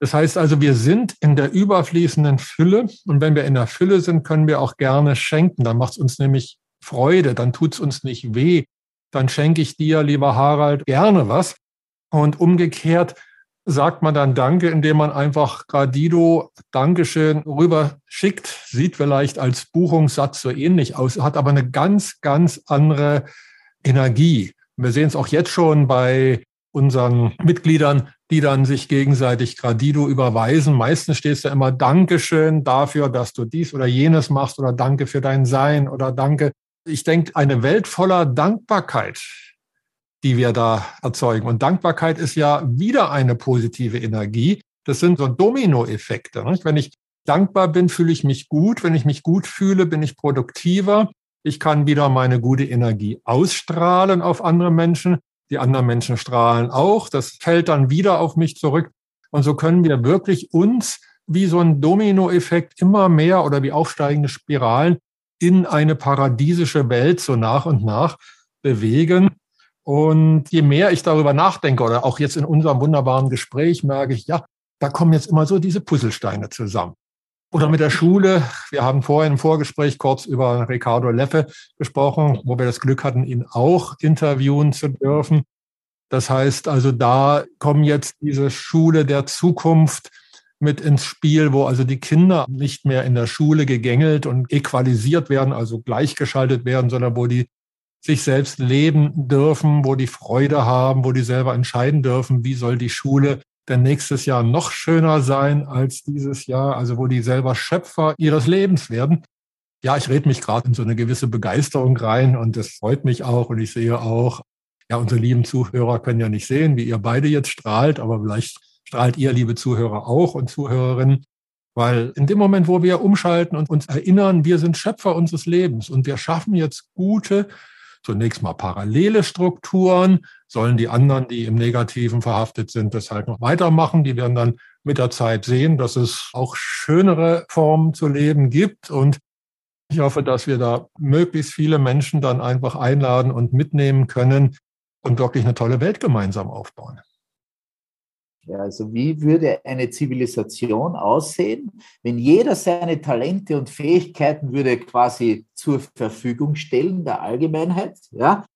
Das heißt also, wir sind in der überfließenden Fülle. Und wenn wir in der Fülle sind, können wir auch gerne schenken. Dann macht es uns nämlich Freude, dann tut es uns nicht weh. Dann schenke ich dir, lieber Harald, gerne was. Und umgekehrt, sagt man dann Danke, indem man einfach Gradido Dankeschön rüber schickt. Sieht vielleicht als Buchungssatz so ähnlich aus, hat aber eine ganz, ganz andere Energie. Wir sehen es auch jetzt schon bei unseren Mitgliedern, die dann sich gegenseitig Gradido überweisen. Meistens steht es da immer Dankeschön dafür, dass du dies oder jenes machst oder Danke für dein Sein oder Danke. Ich denke, eine Welt voller Dankbarkeit die wir da erzeugen. Und Dankbarkeit ist ja wieder eine positive Energie. Das sind so Dominoeffekte. Nicht? Wenn ich dankbar bin, fühle ich mich gut. Wenn ich mich gut fühle, bin ich produktiver. Ich kann wieder meine gute Energie ausstrahlen auf andere Menschen. Die anderen Menschen strahlen auch. Das fällt dann wieder auf mich zurück. Und so können wir wirklich uns wie so ein Dominoeffekt immer mehr oder wie aufsteigende Spiralen in eine paradiesische Welt so nach und nach bewegen. Und je mehr ich darüber nachdenke oder auch jetzt in unserem wunderbaren Gespräch merke ich, ja, da kommen jetzt immer so diese Puzzlesteine zusammen. Oder mit der Schule. Wir haben vorhin im Vorgespräch kurz über Ricardo Leffe gesprochen, wo wir das Glück hatten, ihn auch interviewen zu dürfen. Das heißt also, da kommen jetzt diese Schule der Zukunft mit ins Spiel, wo also die Kinder nicht mehr in der Schule gegängelt und equalisiert werden, also gleichgeschaltet werden, sondern wo die sich selbst leben dürfen, wo die Freude haben, wo die selber entscheiden dürfen, wie soll die Schule denn nächstes Jahr noch schöner sein als dieses Jahr, also wo die selber Schöpfer ihres Lebens werden. Ja, ich rede mich gerade in so eine gewisse Begeisterung rein und das freut mich auch und ich sehe auch, ja, unsere lieben Zuhörer können ja nicht sehen, wie ihr beide jetzt strahlt, aber vielleicht strahlt ihr, liebe Zuhörer, auch und Zuhörerinnen, weil in dem Moment, wo wir umschalten und uns erinnern, wir sind Schöpfer unseres Lebens und wir schaffen jetzt gute, zunächst mal parallele Strukturen, sollen die anderen, die im Negativen verhaftet sind, das halt noch weitermachen. Die werden dann mit der Zeit sehen, dass es auch schönere Formen zu leben gibt. Und ich hoffe, dass wir da möglichst viele Menschen dann einfach einladen und mitnehmen können und wirklich eine tolle Welt gemeinsam aufbauen. Ja, also wie würde eine Zivilisation aussehen, wenn jeder seine Talente und Fähigkeiten würde quasi zur Verfügung stellen der Allgemeinheit? Ja,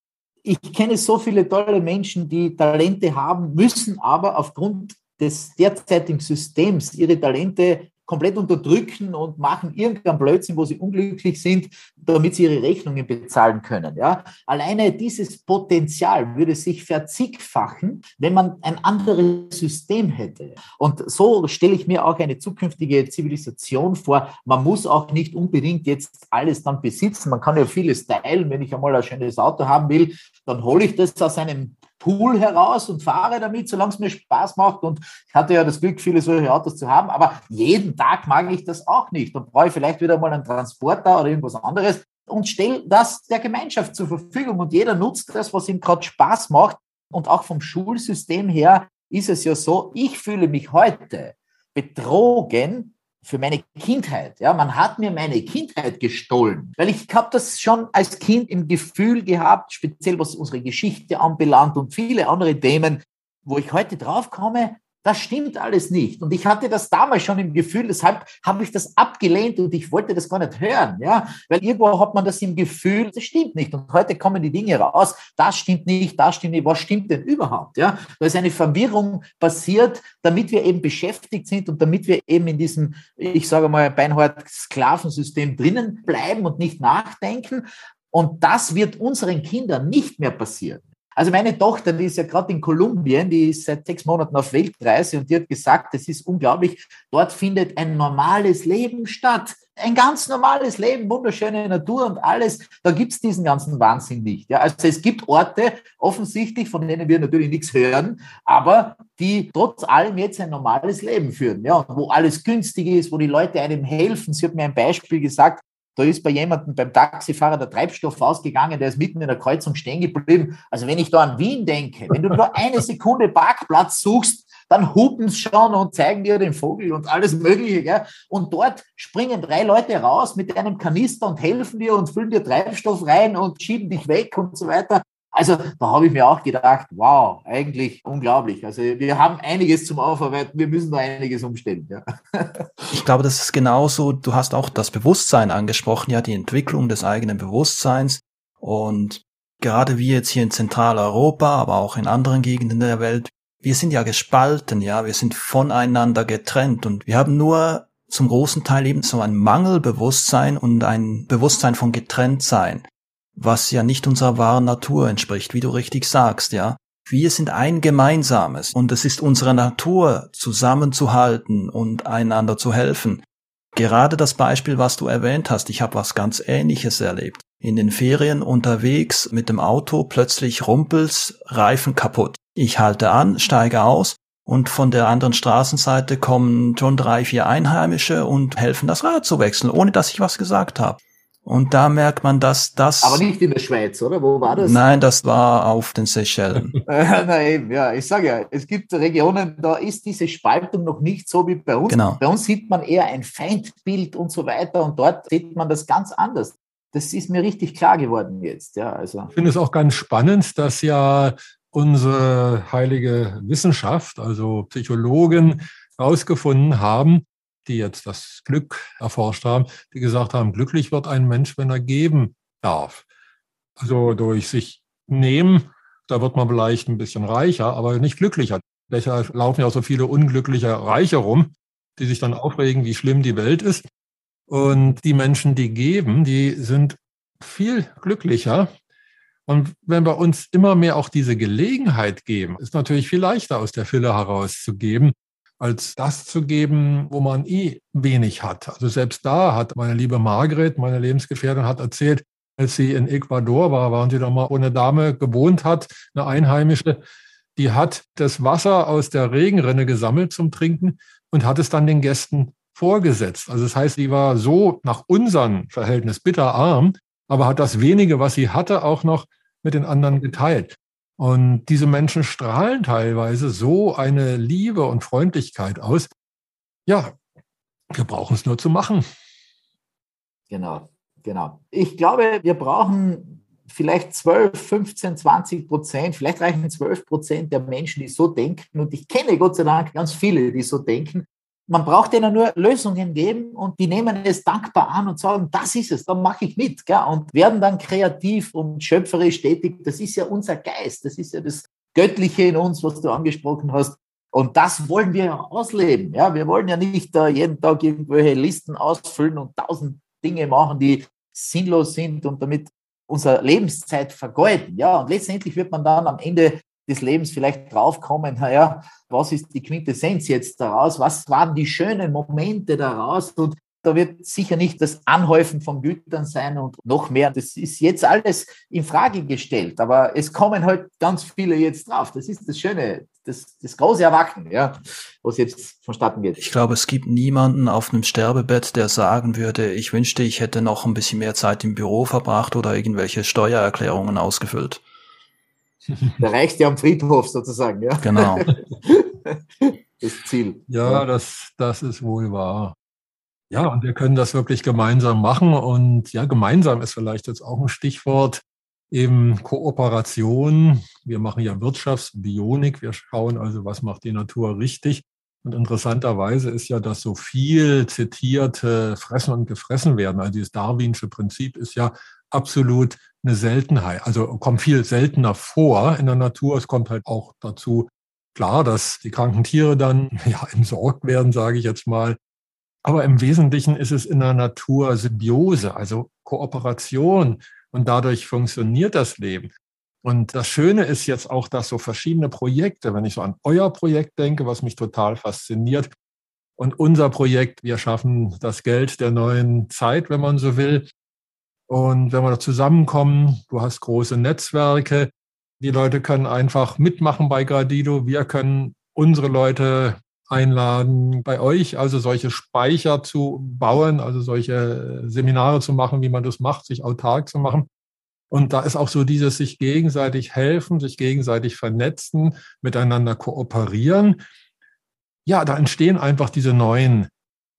ich kenne so viele tolle Menschen, die Talente haben, müssen aber aufgrund des derzeitigen Systems ihre Talente komplett unterdrücken und machen irgendeinen Blödsinn, wo sie unglücklich sind, damit sie ihre Rechnungen bezahlen können. Ja? Alleine dieses Potenzial würde sich verzigfachen, wenn man ein anderes System hätte. Und so stelle ich mir auch eine zukünftige Zivilisation vor. Man muss auch nicht unbedingt jetzt alles dann besitzen. Man kann ja vieles teilen. Wenn ich einmal ein schönes Auto haben will, dann hole ich das aus einem Pool heraus und fahre damit, solange es mir Spaß macht. Und ich hatte ja das Glück, viele solche Autos zu haben, aber jeden Tag mag ich das auch nicht. Dann brauche ich vielleicht wieder mal einen Transporter oder irgendwas anderes und stelle das der Gemeinschaft zur Verfügung. Und jeder nutzt das, was ihm gerade Spaß macht. Und auch vom Schulsystem her ist es ja so, ich fühle mich heute betrogen, für meine Kindheit. Ja, man hat mir meine Kindheit gestohlen, weil ich habe das schon als Kind im Gefühl gehabt, speziell was unsere Geschichte anbelangt und viele andere Themen, wo ich heute drauf komme, das stimmt alles nicht. Und ich hatte das damals schon im Gefühl, deshalb habe ich das abgelehnt und ich wollte das gar nicht hören, ja, weil irgendwo hat man das im Gefühl, das stimmt nicht. Und heute kommen die Dinge raus, das stimmt nicht, das stimmt nicht, was stimmt denn überhaupt, ja? Da ist eine Verwirrung passiert, damit wir eben beschäftigt sind und damit wir eben in diesem, ich sage mal, beinhart Sklavensystem drinnen bleiben und nicht nachdenken. Und das wird unseren Kindern nicht mehr passieren. Also meine Tochter, die ist ja gerade in Kolumbien, die ist seit sechs Monaten auf Weltreise und die hat gesagt, es ist unglaublich, dort findet ein normales Leben statt. Ein ganz normales Leben, wunderschöne Natur und alles. Da gibt's diesen ganzen Wahnsinn nicht. Ja, also es gibt Orte, offensichtlich, von denen wir natürlich nichts hören, aber die trotz allem jetzt ein normales Leben führen. Ja, wo alles günstig ist, wo die Leute einem helfen. Sie hat mir ein Beispiel gesagt, da ist bei jemandem beim Taxifahrer der Treibstoff ausgegangen, der ist mitten in der Kreuzung stehen geblieben. Also wenn ich da an Wien denke, wenn du nur eine Sekunde Parkplatz suchst, dann hupen sie schon und zeigen dir den Vogel und alles Mögliche. Gell? Und dort springen drei Leute raus mit einem Kanister und helfen dir und füllen dir Treibstoff rein und schieben dich weg und so weiter. Also da habe ich mir auch gedacht, wow, eigentlich unglaublich. Also wir haben einiges zum Aufarbeiten, wir müssen da einiges umstellen. Ja. Ich glaube, das ist genauso. Du hast auch das Bewusstsein angesprochen, ja, die Entwicklung des eigenen Bewusstseins. Und gerade wir jetzt hier in Zentraleuropa, aber auch in anderen Gegenden der Welt, wir sind ja gespalten, ja, wir sind voneinander getrennt und wir haben nur zum großen Teil eben so ein Mangelbewusstsein und ein Bewusstsein von Getrenntsein was ja nicht unserer wahren Natur entspricht, wie du richtig sagst, ja. Wir sind ein gemeinsames und es ist unsere Natur, zusammenzuhalten und einander zu helfen. Gerade das Beispiel, was du erwähnt hast, ich habe was ganz Ähnliches erlebt. In den Ferien unterwegs mit dem Auto, plötzlich rumpels, Reifen kaputt. Ich halte an, steige aus und von der anderen Straßenseite kommen schon drei, vier Einheimische und helfen das Rad zu wechseln, ohne dass ich was gesagt habe. Und da merkt man, dass das. Aber nicht in der Schweiz, oder? Wo war das? Nein, das war auf den Seychellen. Na eben, ja. Ich sage ja, es gibt Regionen, da ist diese Spaltung noch nicht so wie bei uns. Genau. Bei uns sieht man eher ein Feindbild und so weiter und dort sieht man das ganz anders. Das ist mir richtig klar geworden jetzt, ja. Also. Ich finde es auch ganz spannend, dass ja unsere heilige Wissenschaft, also Psychologen, herausgefunden haben, die jetzt das Glück erforscht haben, die gesagt haben, glücklich wird ein Mensch, wenn er geben darf. Also durch sich nehmen, da wird man vielleicht ein bisschen reicher, aber nicht glücklicher. Deshalb laufen ja auch so viele unglückliche Reiche rum, die sich dann aufregen, wie schlimm die Welt ist. Und die Menschen, die geben, die sind viel glücklicher. Und wenn wir uns immer mehr auch diese Gelegenheit geben, ist natürlich viel leichter aus der Fülle herauszugeben als das zu geben, wo man eh wenig hat. Also selbst da hat meine liebe Margret, meine Lebensgefährtin, hat erzählt, als sie in Ecuador war, waren sie doch mal, wo eine Dame gewohnt hat, eine Einheimische, die hat das Wasser aus der Regenrinne gesammelt zum Trinken und hat es dann den Gästen vorgesetzt. Also das heißt, sie war so nach unserem Verhältnis bitterarm, aber hat das wenige, was sie hatte, auch noch mit den anderen geteilt. Und diese Menschen strahlen teilweise so eine Liebe und Freundlichkeit aus. Ja, wir brauchen es nur zu machen. Genau, genau. Ich glaube, wir brauchen vielleicht 12, 15, 20 Prozent, vielleicht reichen 12 Prozent der Menschen, die so denken. Und ich kenne Gott sei Dank ganz viele, die so denken. Man braucht ihnen nur Lösungen geben und die nehmen es dankbar an und sagen, das ist es, dann mache ich mit. Gell? Und werden dann kreativ und schöpferisch tätig. Das ist ja unser Geist, das ist ja das Göttliche in uns, was du angesprochen hast. Und das wollen wir ja ausleben. Ja, wir wollen ja nicht uh, jeden Tag irgendwelche Listen ausfüllen und tausend Dinge machen, die sinnlos sind und damit unsere Lebenszeit vergeuden. Ja, und letztendlich wird man dann am Ende des Lebens vielleicht draufkommen, naja, was ist die Quintessenz jetzt daraus? Was waren die schönen Momente daraus? Und da wird sicher nicht das Anhäufen von Gütern sein und noch mehr. Das ist jetzt alles in Frage gestellt, aber es kommen halt ganz viele jetzt drauf. Das ist das Schöne, das, das große Erwachen, ja, was jetzt vonstatten geht. Ich glaube, es gibt niemanden auf einem Sterbebett, der sagen würde, ich wünschte, ich hätte noch ein bisschen mehr Zeit im Büro verbracht oder irgendwelche Steuererklärungen ausgefüllt. Der reicht ja am Friedhof sozusagen, ja. Genau. das Ziel. Ja, das, das ist wohl wahr. Ja, und wir können das wirklich gemeinsam machen. Und ja, gemeinsam ist vielleicht jetzt auch ein Stichwort. Eben Kooperation. Wir machen ja Wirtschaftsbionik. Wir schauen also, was macht die Natur richtig. Und interessanterweise ist ja, dass so viel zitierte Fressen und Gefressen werden. Also dieses Darwinsche Prinzip ist ja absolut eine Seltenheit. Also kommt viel seltener vor in der Natur. Es kommt halt auch dazu, klar, dass die kranken Tiere dann ja entsorgt werden, sage ich jetzt mal. Aber im Wesentlichen ist es in der Natur Symbiose, also Kooperation. Und dadurch funktioniert das Leben. Und das Schöne ist jetzt auch, dass so verschiedene Projekte, wenn ich so an euer Projekt denke, was mich total fasziniert, und unser Projekt, wir schaffen das Geld der neuen Zeit, wenn man so will. Und wenn wir da zusammenkommen, du hast große Netzwerke, die Leute können einfach mitmachen bei Gradido. Wir können unsere Leute einladen, bei euch also solche Speicher zu bauen, also solche Seminare zu machen, wie man das macht, sich autark zu machen. Und da ist auch so dieses sich gegenseitig helfen, sich gegenseitig vernetzen, miteinander kooperieren. Ja, da entstehen einfach diese neuen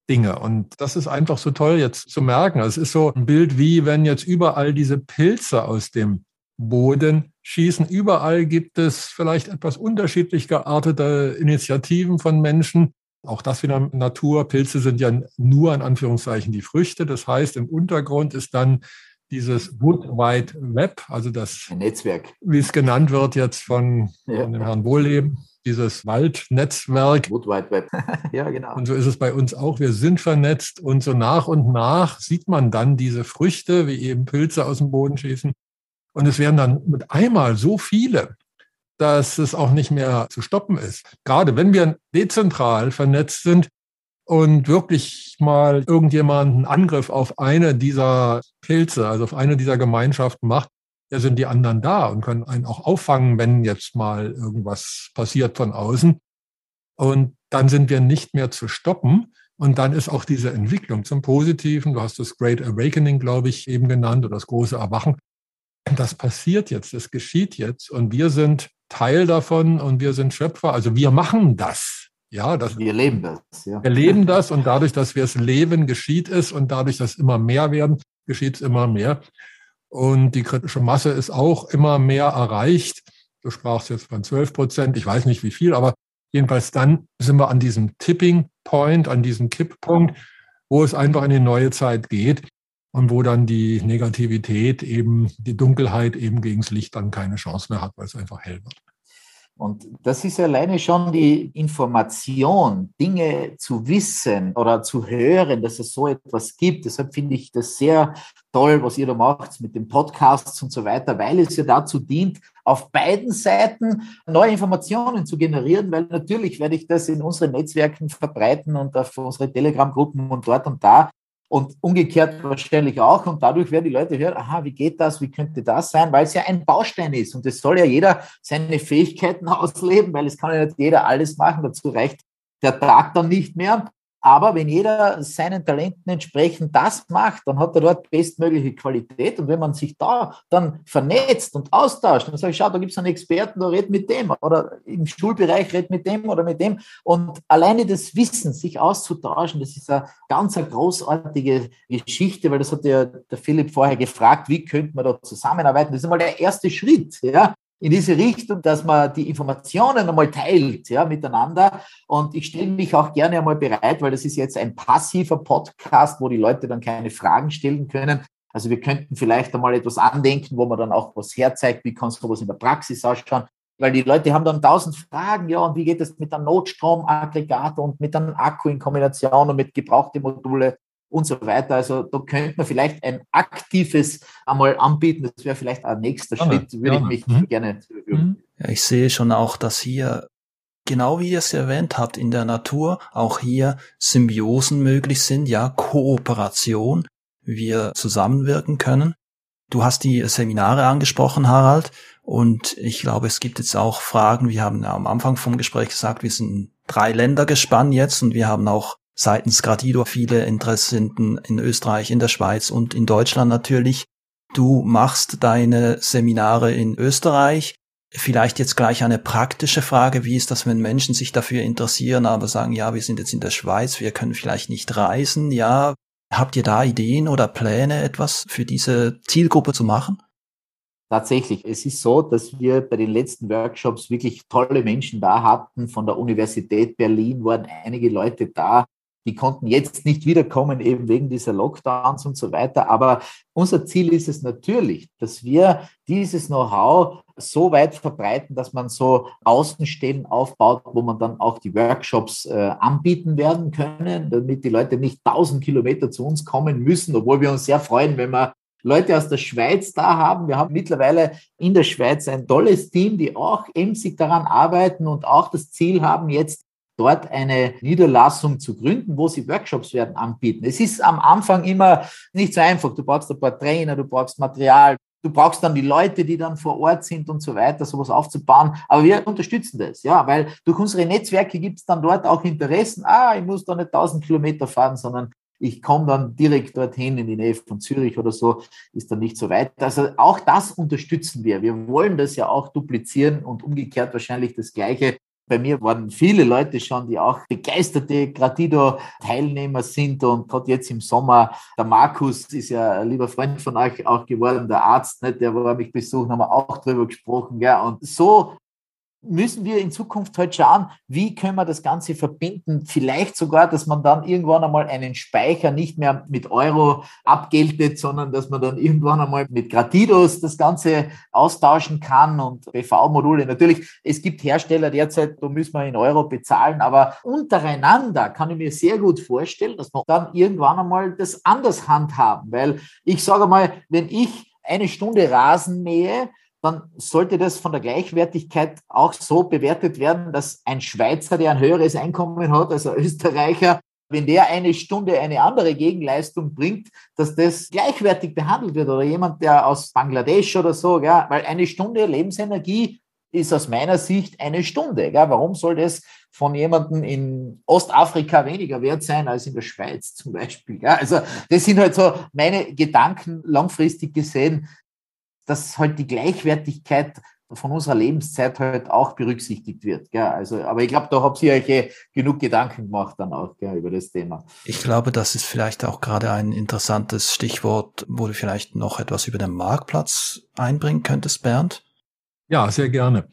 Dinge. Und das ist einfach so toll jetzt zu merken. Also es ist so ein Bild wie, wenn jetzt überall diese Pilze aus dem Boden schießen. Überall gibt es vielleicht etwas unterschiedlich geartete Initiativen von Menschen. Auch das wieder Natur. Pilze sind ja nur in Anführungszeichen die Früchte. Das heißt, im Untergrund ist dann dieses Wood Wide Web, also das Ein Netzwerk, wie es genannt wird jetzt von, ja. von dem Herrn Wohlleben, dieses Waldnetzwerk. Wood Wide Web. ja, genau. Und so ist es bei uns auch. Wir sind vernetzt und so nach und nach sieht man dann diese Früchte, wie eben Pilze aus dem Boden schießen. Und es werden dann mit einmal so viele, dass es auch nicht mehr zu stoppen ist. Gerade wenn wir dezentral vernetzt sind, und wirklich mal irgendjemand einen Angriff auf eine dieser Pilze, also auf eine dieser Gemeinschaften macht, ja sind die anderen da und können einen auch auffangen, wenn jetzt mal irgendwas passiert von außen. Und dann sind wir nicht mehr zu stoppen. Und dann ist auch diese Entwicklung zum Positiven, du hast das Great Awakening, glaube ich, eben genannt, oder das große Erwachen. Das passiert jetzt, das geschieht jetzt. Und wir sind Teil davon und wir sind Schöpfer. Also wir machen das. Ja, das, wir leben das. Ja. Wir leben das und dadurch, dass wir es leben, geschieht es und dadurch, dass immer mehr werden, geschieht es immer mehr. Und die kritische Masse ist auch immer mehr erreicht. Du sprachst jetzt von 12 Prozent, ich weiß nicht wie viel, aber jedenfalls dann sind wir an diesem Tipping Point, an diesem Kipppunkt, wo es einfach in die neue Zeit geht und wo dann die Negativität eben, die Dunkelheit eben gegen das Licht dann keine Chance mehr hat, weil es einfach hell wird. Und das ist alleine schon die Information, Dinge zu wissen oder zu hören, dass es so etwas gibt. Deshalb finde ich das sehr toll, was ihr da macht mit den Podcasts und so weiter, weil es ja dazu dient, auf beiden Seiten neue Informationen zu generieren, weil natürlich werde ich das in unseren Netzwerken verbreiten und auf unsere Telegram-Gruppen und dort und da und umgekehrt wahrscheinlich auch. Und dadurch werden die Leute hören, aha, wie geht das, wie könnte das sein, weil es ja ein Baustein ist. Und es soll ja jeder seine Fähigkeiten ausleben, weil es kann ja nicht jeder alles machen. Dazu reicht der Tag dann nicht mehr. Aber wenn jeder seinen Talenten entsprechend das macht, dann hat er dort bestmögliche Qualität. Und wenn man sich da dann vernetzt und austauscht, dann sage ich, schau, da gibt es einen Experten, da red mit dem. Oder im Schulbereich red mit dem oder mit dem. Und alleine das Wissen, sich auszutauschen, das ist eine ganz eine großartige Geschichte, weil das hat ja der Philipp vorher gefragt, wie könnte man da zusammenarbeiten. Das ist einmal der erste Schritt. Ja? In diese Richtung, dass man die Informationen einmal teilt, ja, miteinander. Und ich stelle mich auch gerne einmal bereit, weil das ist jetzt ein passiver Podcast, wo die Leute dann keine Fragen stellen können. Also wir könnten vielleicht einmal etwas andenken, wo man dann auch was herzeigt, wie kann sowas in der Praxis ausschauen. Weil die Leute haben dann tausend Fragen, ja, und wie geht es mit einem Notstromaggregat und mit einem Akku in Kombination und mit gebrauchten Module und so weiter. Also da könnte man vielleicht ein aktives einmal anbieten. Das wäre vielleicht ein nächster gerne, Schritt, würde gerne. ich mich mhm. gerne mhm. Ja, ich sehe schon auch, dass hier, genau wie ihr es erwähnt habt, in der Natur auch hier Symbiosen möglich sind, ja, Kooperation, wir zusammenwirken können. Du hast die Seminare angesprochen, Harald, und ich glaube, es gibt jetzt auch Fragen. Wir haben ja am Anfang vom Gespräch gesagt, wir sind drei Länder gespannt jetzt und wir haben auch seitens Gradido viele Interessenten in Österreich, in der Schweiz und in Deutschland natürlich. Du machst deine Seminare in Österreich. Vielleicht jetzt gleich eine praktische Frage. Wie ist das, wenn Menschen sich dafür interessieren, aber sagen, ja, wir sind jetzt in der Schweiz, wir können vielleicht nicht reisen? Ja, habt ihr da Ideen oder Pläne, etwas für diese Zielgruppe zu machen? Tatsächlich, es ist so, dass wir bei den letzten Workshops wirklich tolle Menschen da hatten. Von der Universität Berlin waren einige Leute da, die konnten jetzt nicht wiederkommen, eben wegen dieser Lockdowns und so weiter. Aber unser Ziel ist es natürlich, dass wir dieses Know-how so weit verbreiten, dass man so Außenstellen aufbaut, wo man dann auch die Workshops äh, anbieten werden können, damit die Leute nicht tausend Kilometer zu uns kommen müssen, obwohl wir uns sehr freuen, wenn wir Leute aus der Schweiz da haben. Wir haben mittlerweile in der Schweiz ein tolles Team, die auch emsig daran arbeiten und auch das Ziel haben, jetzt dort eine Niederlassung zu gründen, wo sie Workshops werden anbieten. Es ist am Anfang immer nicht so einfach. Du brauchst ein paar Trainer, du brauchst Material, du brauchst dann die Leute, die dann vor Ort sind und so weiter, sowas aufzubauen. Aber wir unterstützen das, ja, weil durch unsere Netzwerke gibt es dann dort auch Interessen. Ah, ich muss da nicht 1000 Kilometer fahren, sondern ich komme dann direkt dorthin in die Nähe von Zürich oder so, ist dann nicht so weit. Also auch das unterstützen wir. Wir wollen das ja auch duplizieren und umgekehrt wahrscheinlich das Gleiche bei mir waren viele Leute schon, die auch begeisterte Gratido-Teilnehmer sind und gerade jetzt im Sommer, der Markus ist ja ein lieber Freund von euch auch geworden, der Arzt, nicht, der war mich besuchen, haben wir auch drüber gesprochen. Ja. Und so müssen wir in Zukunft halt schauen, wie können wir das Ganze verbinden. Vielleicht sogar, dass man dann irgendwann einmal einen Speicher nicht mehr mit Euro abgeltet, sondern dass man dann irgendwann einmal mit Gratidos das Ganze austauschen kann und PV-Module. Natürlich, es gibt Hersteller derzeit, da müssen wir in Euro bezahlen, aber untereinander kann ich mir sehr gut vorstellen, dass wir dann irgendwann einmal das anders handhaben, weil ich sage mal, wenn ich eine Stunde Rasen mähe, dann sollte das von der Gleichwertigkeit auch so bewertet werden, dass ein Schweizer, der ein höheres Einkommen hat als ein Österreicher, wenn der eine Stunde eine andere Gegenleistung bringt, dass das gleichwertig behandelt wird oder jemand, der aus Bangladesch oder so, ja, weil eine Stunde Lebensenergie ist aus meiner Sicht eine Stunde. Ja. Warum soll das von jemandem in Ostafrika weniger wert sein als in der Schweiz zum Beispiel? Ja. Also das sind halt so meine Gedanken langfristig gesehen, dass halt die Gleichwertigkeit von unserer Lebenszeit halt auch berücksichtigt wird. Gell? Also, aber ich glaube, da habt ihr euch eh genug Gedanken gemacht dann auch gell, über das Thema. Ich glaube, das ist vielleicht auch gerade ein interessantes Stichwort, wo du vielleicht noch etwas über den Marktplatz einbringen könntest, Bernd. Ja, sehr gerne.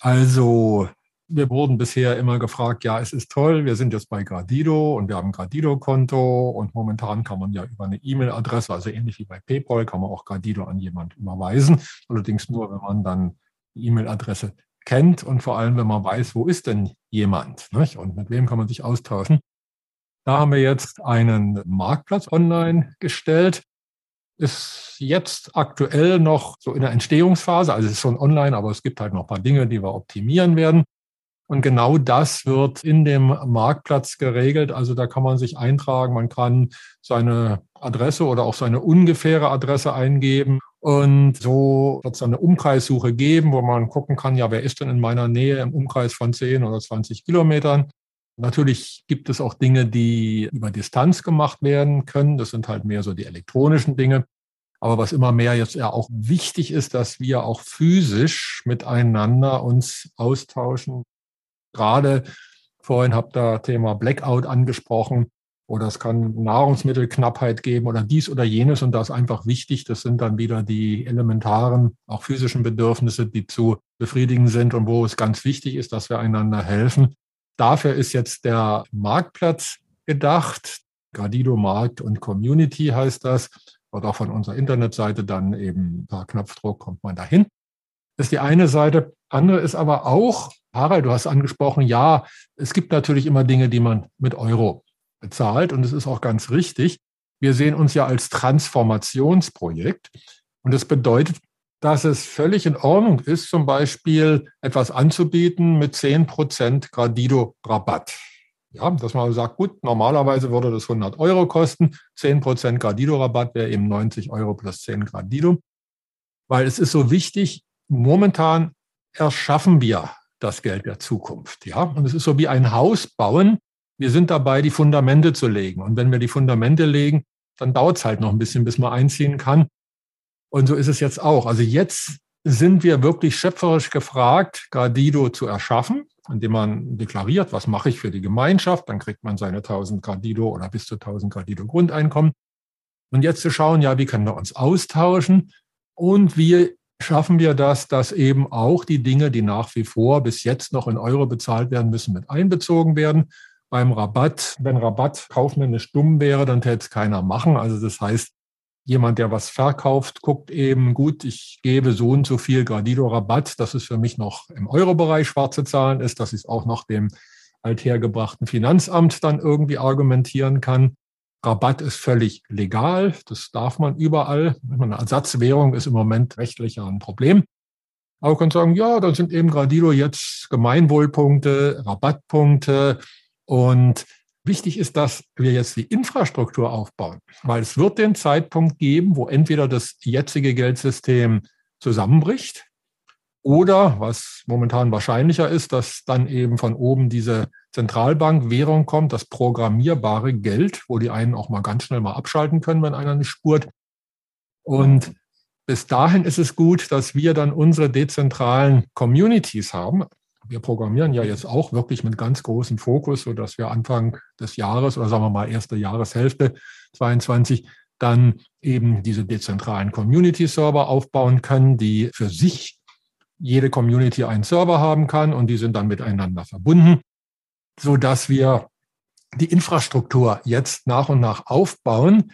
Also wir wurden bisher immer gefragt, ja, es ist toll, wir sind jetzt bei Gradido und wir haben ein Gradido-Konto und momentan kann man ja über eine E-Mail-Adresse, also ähnlich wie bei PayPal, kann man auch Gradido an jemand überweisen. Allerdings nur, wenn man dann die E-Mail-Adresse kennt und vor allem, wenn man weiß, wo ist denn jemand nicht? und mit wem kann man sich austauschen. Da haben wir jetzt einen Marktplatz online gestellt. Ist jetzt aktuell noch so in der Entstehungsphase, also es ist schon online, aber es gibt halt noch ein paar Dinge, die wir optimieren werden. Und genau das wird in dem Marktplatz geregelt. Also da kann man sich eintragen, man kann seine Adresse oder auch seine ungefähre Adresse eingeben. Und so wird es eine Umkreissuche geben, wo man gucken kann, ja, wer ist denn in meiner Nähe im Umkreis von 10 oder 20 Kilometern? Natürlich gibt es auch Dinge, die über Distanz gemacht werden können. Das sind halt mehr so die elektronischen Dinge. Aber was immer mehr jetzt ja auch wichtig ist, dass wir auch physisch miteinander uns austauschen. Gerade vorhin habt ihr Thema Blackout angesprochen oder es kann Nahrungsmittelknappheit geben oder dies oder jenes und das ist einfach wichtig. Das sind dann wieder die elementaren, auch physischen Bedürfnisse, die zu befriedigen sind und wo es ganz wichtig ist, dass wir einander helfen. Dafür ist jetzt der Marktplatz gedacht. Gradido Markt und Community heißt das oder auch von unserer Internetseite dann eben per Knopfdruck kommt man dahin. Das ist die eine Seite. Andere ist aber auch, Harald, du hast angesprochen, ja, es gibt natürlich immer Dinge, die man mit Euro bezahlt und es ist auch ganz richtig. Wir sehen uns ja als Transformationsprojekt und das bedeutet, dass es völlig in Ordnung ist, zum Beispiel etwas anzubieten mit 10% Gradido-Rabatt. Ja, dass man sagt, gut, normalerweise würde das 100 Euro kosten, 10% Gradido-Rabatt wäre eben 90 Euro plus 10 Gradido. Weil es ist so wichtig, momentan erschaffen wir das Geld der Zukunft. Ja, und es ist so wie ein Haus bauen. Wir sind dabei, die Fundamente zu legen. Und wenn wir die Fundamente legen, dann dauert es halt noch ein bisschen, bis man einziehen kann. Und so ist es jetzt auch. Also jetzt sind wir wirklich schöpferisch gefragt, Gradido zu erschaffen indem man deklariert, was mache ich für die Gemeinschaft, dann kriegt man seine 1000 Gradido oder bis zu 1000 Gradido Grundeinkommen. Und jetzt zu schauen, ja, wie können wir uns austauschen und wie schaffen wir das, dass eben auch die Dinge, die nach wie vor bis jetzt noch in Euro bezahlt werden müssen, mit einbezogen werden. Beim Rabatt, wenn Rabatt kaufmännisch dumm wäre, dann täte es keiner machen. Also das heißt, jemand, der was verkauft, guckt eben, gut, ich gebe so und so viel Gradido-Rabatt, dass es für mich noch im Euro-Bereich schwarze Zahlen ist, dass ich es auch noch dem althergebrachten Finanzamt dann irgendwie argumentieren kann. Rabatt ist völlig legal, das darf man überall. Eine Ersatzwährung ist im Moment rechtlich ein Problem. Aber man kann sagen, ja, dann sind eben Gradido jetzt Gemeinwohlpunkte, Rabattpunkte und Wichtig ist, dass wir jetzt die Infrastruktur aufbauen, weil es wird den Zeitpunkt geben, wo entweder das jetzige Geldsystem zusammenbricht oder, was momentan wahrscheinlicher ist, dass dann eben von oben diese Zentralbankwährung kommt, das programmierbare Geld, wo die einen auch mal ganz schnell mal abschalten können, wenn einer nicht spurt. Und bis dahin ist es gut, dass wir dann unsere dezentralen Communities haben, wir programmieren ja jetzt auch wirklich mit ganz großem Fokus, sodass wir Anfang des Jahres oder sagen wir mal erste Jahreshälfte 22 dann eben diese dezentralen Community-Server aufbauen können, die für sich jede Community einen Server haben kann und die sind dann miteinander verbunden, so dass wir die Infrastruktur jetzt nach und nach aufbauen.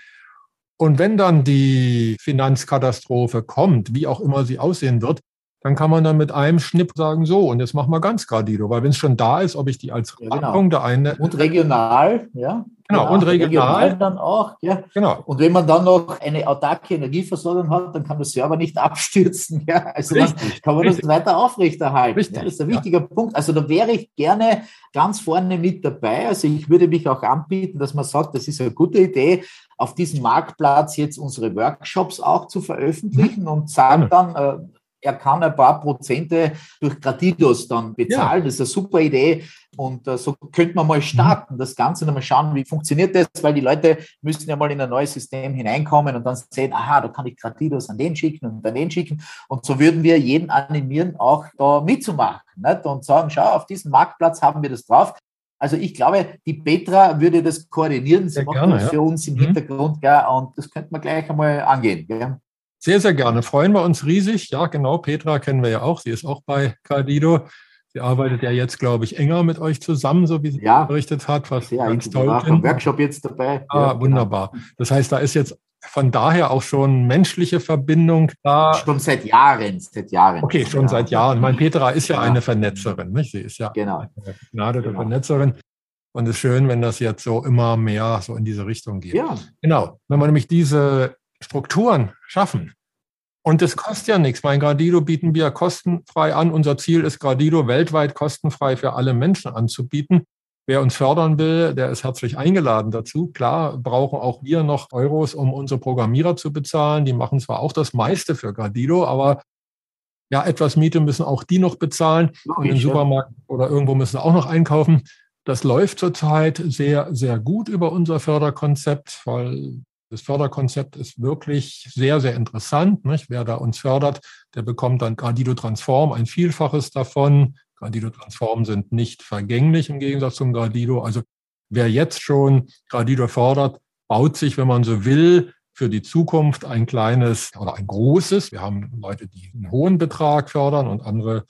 Und wenn dann die Finanzkatastrophe kommt, wie auch immer sie aussehen wird, dann kann man dann mit einem Schnipp sagen, so, und jetzt machen wir ganz Gradido, weil wenn es schon da ist, ob ich die als ja, genau. Punkte eine. Und regional, ja. Genau, genau, und regional. regional. dann auch, ja. Genau. Und wenn man dann noch eine autarke Energieversorgung hat, dann kann der Server nicht abstürzen, ja. Also richtig, dann kann man richtig. das weiter aufrechterhalten. Richtig, ja, das ist ein wichtiger ja. Punkt. Also da wäre ich gerne ganz vorne mit dabei. Also ich würde mich auch anbieten, dass man sagt, das ist eine gute Idee, auf diesem Marktplatz jetzt unsere Workshops auch zu veröffentlichen mhm. und sagen dann, äh, er kann ein paar Prozente durch Gratidos dann bezahlen. Ja. Das ist eine super Idee. Und uh, so könnte man mal starten, das Ganze dann mal schauen, wie funktioniert das, weil die Leute müssen ja mal in ein neues System hineinkommen und dann sehen, aha, da kann ich Gratidos an den schicken und an den schicken. Und so würden wir jeden animieren, auch da mitzumachen nicht? und sagen, schau, auf diesem Marktplatz haben wir das drauf. Also ich glaube, die Petra würde das koordinieren. Sie Sehr macht gerne, das für ja. uns im mhm. Hintergrund, ja, und das könnte man gleich einmal angehen. Gell? Sehr, sehr gerne. Freuen wir uns riesig. Ja, genau. Petra kennen wir ja auch. Sie ist auch bei Cardido. Sie arbeitet ja jetzt, glaube ich, enger mit euch zusammen, so wie sie ja. berichtet hat. Was ja, ganz toll ist. Im Workshop jetzt dabei. Ah, ja, genau. wunderbar. Genau. Das heißt, da ist jetzt von daher auch schon menschliche Verbindung da. Schon seit Jahren, seit Jahren. Okay, schon ja. seit Jahren. Mein Petra ist ja, ja. eine Vernetzerin, nicht? Sie ist ja genau. eine begnadete genau. Vernetzerin. Und es ist schön, wenn das jetzt so immer mehr so in diese Richtung geht. Ja. Genau. Wenn man nämlich diese Strukturen schaffen. Und das kostet ja nichts. Mein Gradido bieten wir kostenfrei an. Unser Ziel ist, Gradido weltweit kostenfrei für alle Menschen anzubieten. Wer uns fördern will, der ist herzlich eingeladen dazu. Klar, brauchen auch wir noch Euros, um unsere Programmierer zu bezahlen. Die machen zwar auch das meiste für Gradido, aber ja, etwas Miete müssen auch die noch bezahlen. und im Supermarkt oder irgendwo müssen auch noch einkaufen. Das läuft zurzeit sehr, sehr gut über unser Förderkonzept, weil das Förderkonzept ist wirklich sehr, sehr interessant. Nicht? Wer da uns fördert, der bekommt dann Gradido Transform, ein Vielfaches davon. Gradido Transform sind nicht vergänglich im Gegensatz zum Gradido. Also wer jetzt schon Gradido fördert, baut sich, wenn man so will, für die Zukunft ein kleines oder ein großes. Wir haben Leute, die einen hohen Betrag fördern und andere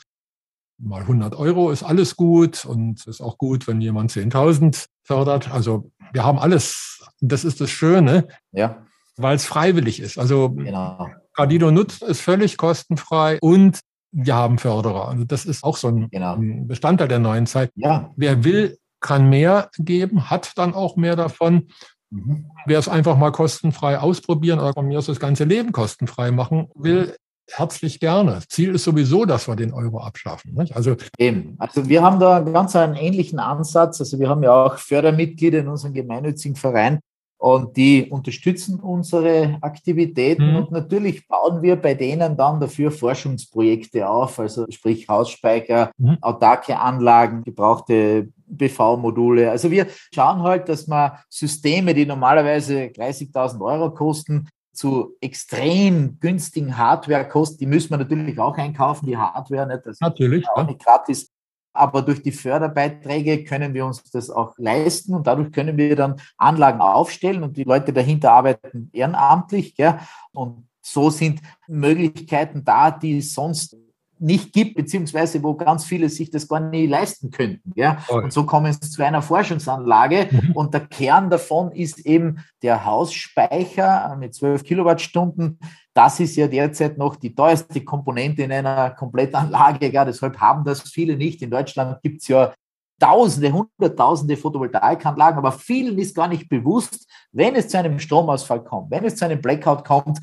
mal 100 Euro ist alles gut und ist auch gut, wenn jemand 10.000 fördert. Also wir haben alles. Das ist das Schöne, ja. weil es freiwillig ist. Also genau. Gradido nutzt es völlig kostenfrei und wir haben Förderer. Also das ist auch so ein, genau. Bestandteil der neuen Zeit. Ja. Wer will, kann mehr geben, hat dann auch mehr davon. Mhm. Wer es einfach mal kostenfrei ausprobieren oder von mir aus das ganze Leben kostenfrei machen will, herzlich gerne. Ziel ist sowieso, dass wir den Euro abschaffen. Nicht? Also, Eben. also wir haben da ganz einen ähnlichen Ansatz. Also wir haben ja auch Fördermitglieder in unserem gemeinnützigen Verein und die unterstützen unsere Aktivitäten. Mhm. Und natürlich bauen wir bei denen dann dafür Forschungsprojekte auf, also sprich Hausspeicher, mhm. autarke Anlagen, gebrauchte BV-Module. Also wir schauen halt, dass man Systeme, die normalerweise 30.000 Euro kosten, zu extrem günstigen Hardware kosten, die müssen wir natürlich auch einkaufen, die Hardware nicht. Das natürlich. Ist auch nicht gratis. Aber durch die Förderbeiträge können wir uns das auch leisten und dadurch können wir dann Anlagen aufstellen und die Leute dahinter arbeiten ehrenamtlich. Gell? Und so sind Möglichkeiten da, die sonst nicht gibt, beziehungsweise wo ganz viele sich das gar nicht leisten könnten. Ja? Und so kommen sie zu einer Forschungsanlage mhm. und der Kern davon ist eben der Hausspeicher mit 12 Kilowattstunden. Das ist ja derzeit noch die teuerste Komponente in einer Komplettanlage. Ja? Deshalb haben das viele nicht. In Deutschland gibt es ja Tausende, Hunderttausende Photovoltaikanlagen, aber vielen ist gar nicht bewusst, wenn es zu einem Stromausfall kommt, wenn es zu einem Blackout kommt,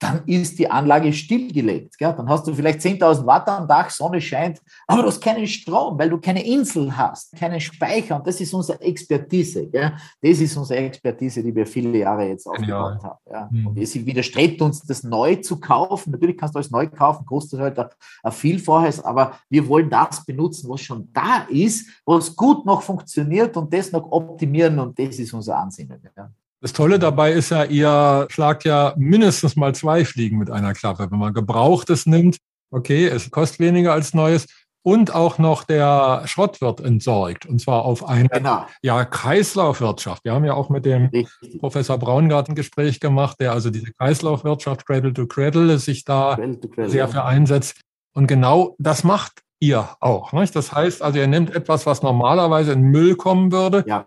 dann ist die Anlage stillgelegt. Gell? Dann hast du vielleicht 10.000 Watt am Dach, Sonne scheint, aber du hast keinen Strom, weil du keine Insel hast, keinen Speicher. Und das ist unsere Expertise. Gell? Das ist unsere Expertise, die wir viele Jahre jetzt aufgebaut ja. haben. Ja? Mhm. Und es widerstrebt uns, das neu zu kaufen. Natürlich kannst du alles neu kaufen, kostet halt ein Vielfaches, aber wir wollen das benutzen, was schon da ist, was gut noch funktioniert und das noch optimieren. Und das ist unser Ansinnen. Ja? Das Tolle dabei ist ja, ihr schlagt ja mindestens mal zwei Fliegen mit einer Klappe. Wenn man Gebrauchtes nimmt, okay, es kostet weniger als Neues und auch noch der Schrott wird entsorgt und zwar auf eine genau. ja, Kreislaufwirtschaft. Wir haben ja auch mit dem Richtig. Professor Braungart ein Gespräch gemacht, der also diese Kreislaufwirtschaft Cradle to Cradle sich da Cradle, sehr für einsetzt. Und genau das macht ihr auch. Nicht? Das heißt also, ihr nehmt etwas, was normalerweise in Müll kommen würde, ja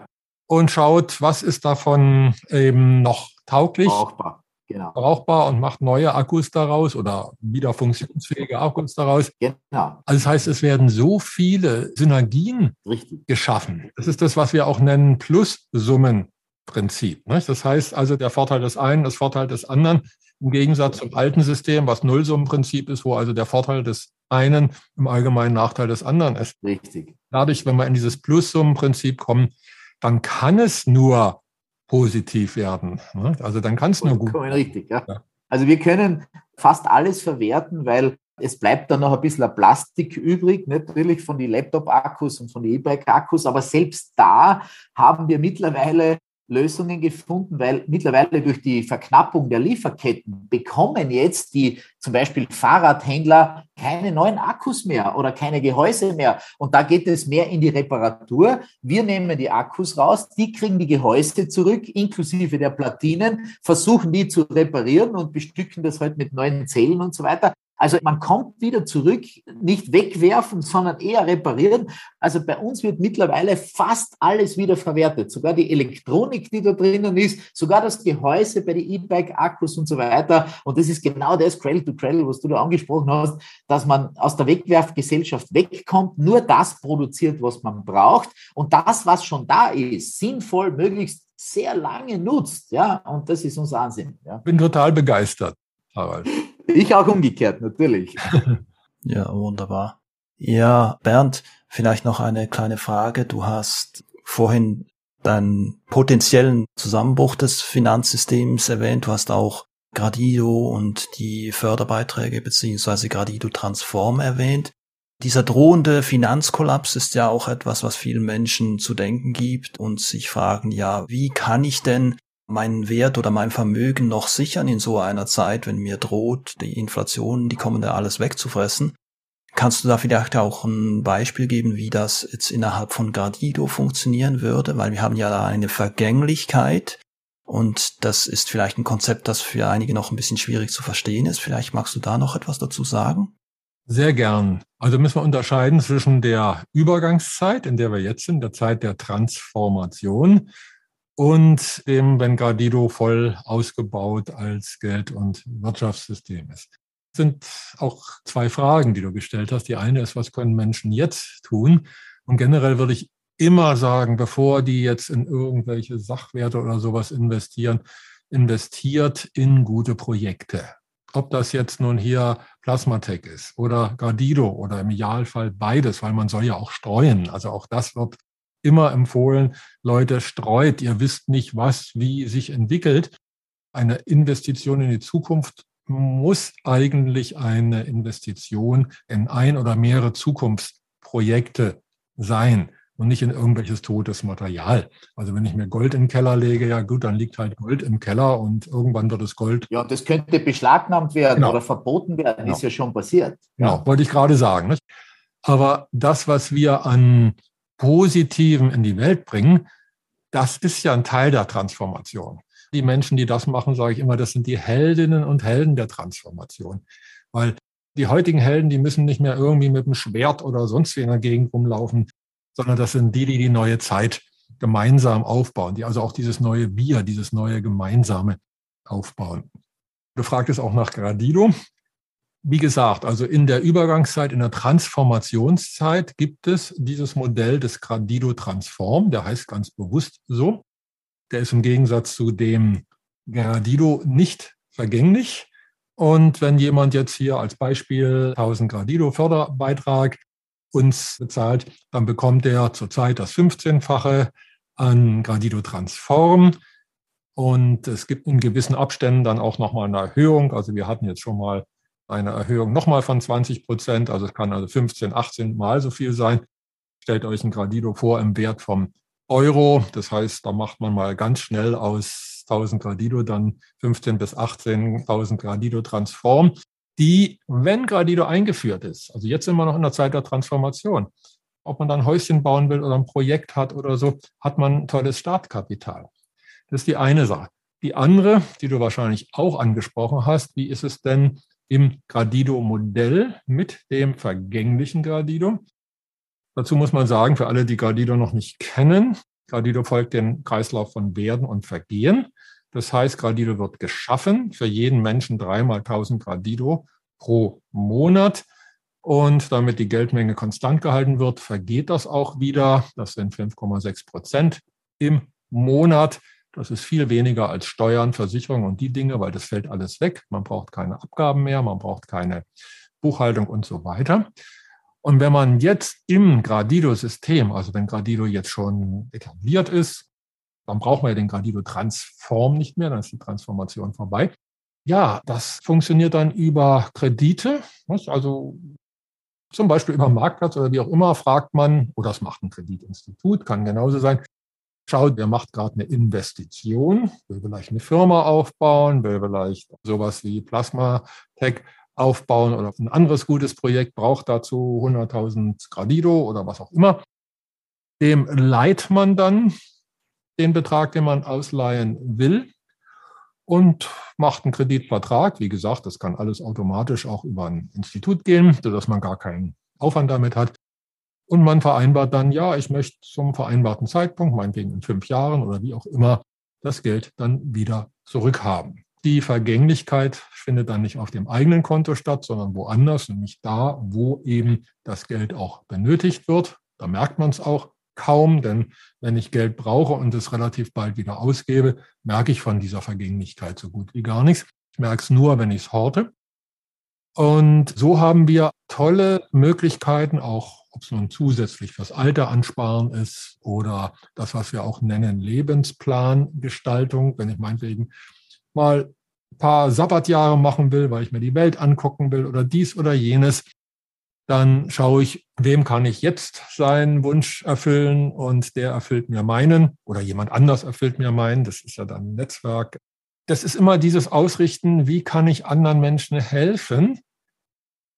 und schaut, was ist davon eben noch tauglich. Brauchbar. Genau. brauchbar und macht neue Akkus daraus oder wieder funktionsfähige Akkus daraus. Genau. Also das heißt, es werden so viele Synergien Richtig. geschaffen. Das ist das, was wir auch nennen Plus-Summen-Prinzip. Das heißt also, der Vorteil des einen, das Vorteil des anderen, im Gegensatz zum alten System, was Nullsummenprinzip ist, wo also der Vorteil des einen im allgemeinen Nachteil des anderen ist. Richtig. Dadurch, wenn wir in dieses Plus-Summen-Prinzip kommen, dann kann es nur positiv werden. Ne? Also dann kann es nur gut. Richtig, ja. ja. Also wir können fast alles verwerten, weil es bleibt dann noch ein bisschen Plastik übrig, natürlich von den Laptop-Akkus und von den E-Bike-Akkus, aber selbst da haben wir mittlerweile Lösungen gefunden, weil mittlerweile durch die Verknappung der Lieferketten bekommen jetzt die zum Beispiel Fahrradhändler keine neuen Akkus mehr oder keine Gehäuse mehr. Und da geht es mehr in die Reparatur. Wir nehmen die Akkus raus, die kriegen die Gehäuse zurück, inklusive der Platinen, versuchen die zu reparieren und bestücken das halt mit neuen Zellen und so weiter. Also man kommt wieder zurück, nicht wegwerfen, sondern eher reparieren. Also bei uns wird mittlerweile fast alles wieder verwertet. Sogar die Elektronik, die da drinnen ist, sogar das Gehäuse bei den E-Bike-Akkus und so weiter. Und das ist genau das Cradle to Cradle, was du da angesprochen hast, dass man aus der Wegwerfgesellschaft wegkommt, nur das produziert, was man braucht und das, was schon da ist, sinnvoll, möglichst sehr lange nutzt. Ja, und das ist unser Ansinn. Ja. Bin total begeistert, Harald. Ich auch umgekehrt, natürlich. ja, wunderbar. Ja, Bernd, vielleicht noch eine kleine Frage. Du hast vorhin deinen potenziellen Zusammenbruch des Finanzsystems erwähnt. Du hast auch Gradido und die Förderbeiträge beziehungsweise Gradido Transform erwähnt. Dieser drohende Finanzkollaps ist ja auch etwas, was vielen Menschen zu denken gibt und sich fragen, ja, wie kann ich denn meinen Wert oder mein Vermögen noch sichern in so einer Zeit, wenn mir droht, die Inflation, die kommen da alles wegzufressen. Kannst du da vielleicht auch ein Beispiel geben, wie das jetzt innerhalb von Gardido funktionieren würde? Weil wir haben ja da eine Vergänglichkeit und das ist vielleicht ein Konzept, das für einige noch ein bisschen schwierig zu verstehen ist. Vielleicht magst du da noch etwas dazu sagen? Sehr gern. Also müssen wir unterscheiden zwischen der Übergangszeit, in der wir jetzt sind, der Zeit der Transformation und dem, wenn Gardido voll ausgebaut als Geld- und Wirtschaftssystem ist. Das sind auch zwei Fragen, die du gestellt hast. Die eine ist, was können Menschen jetzt tun? Und generell würde ich immer sagen, bevor die jetzt in irgendwelche Sachwerte oder sowas investieren, investiert in gute Projekte. Ob das jetzt nun hier Plasmatec ist oder Gardido oder im Idealfall beides, weil man soll ja auch streuen. Also auch das wird immer empfohlen, Leute, streut, ihr wisst nicht, was wie sich entwickelt. Eine Investition in die Zukunft muss eigentlich eine Investition in ein oder mehrere Zukunftsprojekte sein und nicht in irgendwelches totes Material. Also wenn ich mir Gold in den Keller lege, ja gut, dann liegt halt Gold im Keller und irgendwann wird das Gold. Ja, das könnte beschlagnahmt werden genau. oder verboten werden, genau. ist ja schon passiert. Genau, ja. wollte ich gerade sagen. Nicht? Aber das, was wir an Positiven in die Welt bringen, das ist ja ein Teil der Transformation. Die Menschen, die das machen, sage ich immer, das sind die Heldinnen und Helden der Transformation. Weil die heutigen Helden, die müssen nicht mehr irgendwie mit dem Schwert oder sonst wie in der Gegend rumlaufen, sondern das sind die, die die neue Zeit gemeinsam aufbauen, die also auch dieses neue Wir, dieses neue Gemeinsame aufbauen. Du fragtest auch nach Gradido. Wie gesagt, also in der Übergangszeit, in der Transformationszeit gibt es dieses Modell des Gradido Transform, der heißt ganz bewusst so. Der ist im Gegensatz zu dem Gradido nicht vergänglich. Und wenn jemand jetzt hier als Beispiel 1000 Gradido Förderbeitrag uns bezahlt, dann bekommt er zurzeit das 15-fache an Gradido Transform. Und es gibt in gewissen Abständen dann auch nochmal eine Erhöhung. Also wir hatten jetzt schon mal eine Erhöhung nochmal von 20 Prozent. Also es kann also 15, 18 Mal so viel sein. Stellt euch ein Gradido vor im Wert vom Euro. Das heißt, da macht man mal ganz schnell aus 1000 Gradido dann 15 bis 18.000 Gradido Transform, die, wenn Gradido eingeführt ist, also jetzt sind wir noch in der Zeit der Transformation, ob man dann Häuschen bauen will oder ein Projekt hat oder so, hat man ein tolles Startkapital. Das ist die eine Sache. Die andere, die du wahrscheinlich auch angesprochen hast, wie ist es denn im Gradido-Modell mit dem vergänglichen Gradido. Dazu muss man sagen, für alle, die Gradido noch nicht kennen, Gradido folgt dem Kreislauf von Werden und Vergehen. Das heißt, Gradido wird geschaffen, für jeden Menschen dreimal 1000 Gradido pro Monat. Und damit die Geldmenge konstant gehalten wird, vergeht das auch wieder. Das sind 5,6 Prozent im Monat. Das ist viel weniger als Steuern, Versicherung und die Dinge, weil das fällt alles weg. Man braucht keine Abgaben mehr, man braucht keine Buchhaltung und so weiter. Und wenn man jetzt im Gradido-System, also wenn Gradido jetzt schon etabliert ist, dann braucht man ja den Gradido-Transform nicht mehr, dann ist die Transformation vorbei. Ja, das funktioniert dann über Kredite. Also zum Beispiel über Marktplatz oder wie auch immer fragt man, oder es macht ein Kreditinstitut, kann genauso sein, schaut, wer macht gerade eine Investition, will vielleicht eine Firma aufbauen, will vielleicht sowas wie Plasma Tech aufbauen oder ein anderes gutes Projekt braucht dazu 100.000 Gradido oder was auch immer. Dem leiht man dann den Betrag, den man ausleihen will und macht einen Kreditvertrag. Wie gesagt, das kann alles automatisch auch über ein Institut gehen, sodass man gar keinen Aufwand damit hat. Und man vereinbart dann, ja, ich möchte zum vereinbarten Zeitpunkt, meinetwegen in fünf Jahren oder wie auch immer, das Geld dann wieder zurückhaben. Die Vergänglichkeit findet dann nicht auf dem eigenen Konto statt, sondern woanders, nämlich da, wo eben das Geld auch benötigt wird. Da merkt man es auch kaum, denn wenn ich Geld brauche und es relativ bald wieder ausgebe, merke ich von dieser Vergänglichkeit so gut wie gar nichts. Ich merke es nur, wenn ich es horte. Und so haben wir tolle Möglichkeiten, auch ob es nun zusätzlich fürs Alter ansparen ist oder das, was wir auch nennen Lebensplangestaltung, wenn ich meinetwegen mal ein paar Sabbatjahre machen will, weil ich mir die Welt angucken will oder dies oder jenes, dann schaue ich, wem kann ich jetzt seinen Wunsch erfüllen und der erfüllt mir meinen oder jemand anders erfüllt mir meinen. Das ist ja dann Netzwerk. Das ist immer dieses Ausrichten, wie kann ich anderen Menschen helfen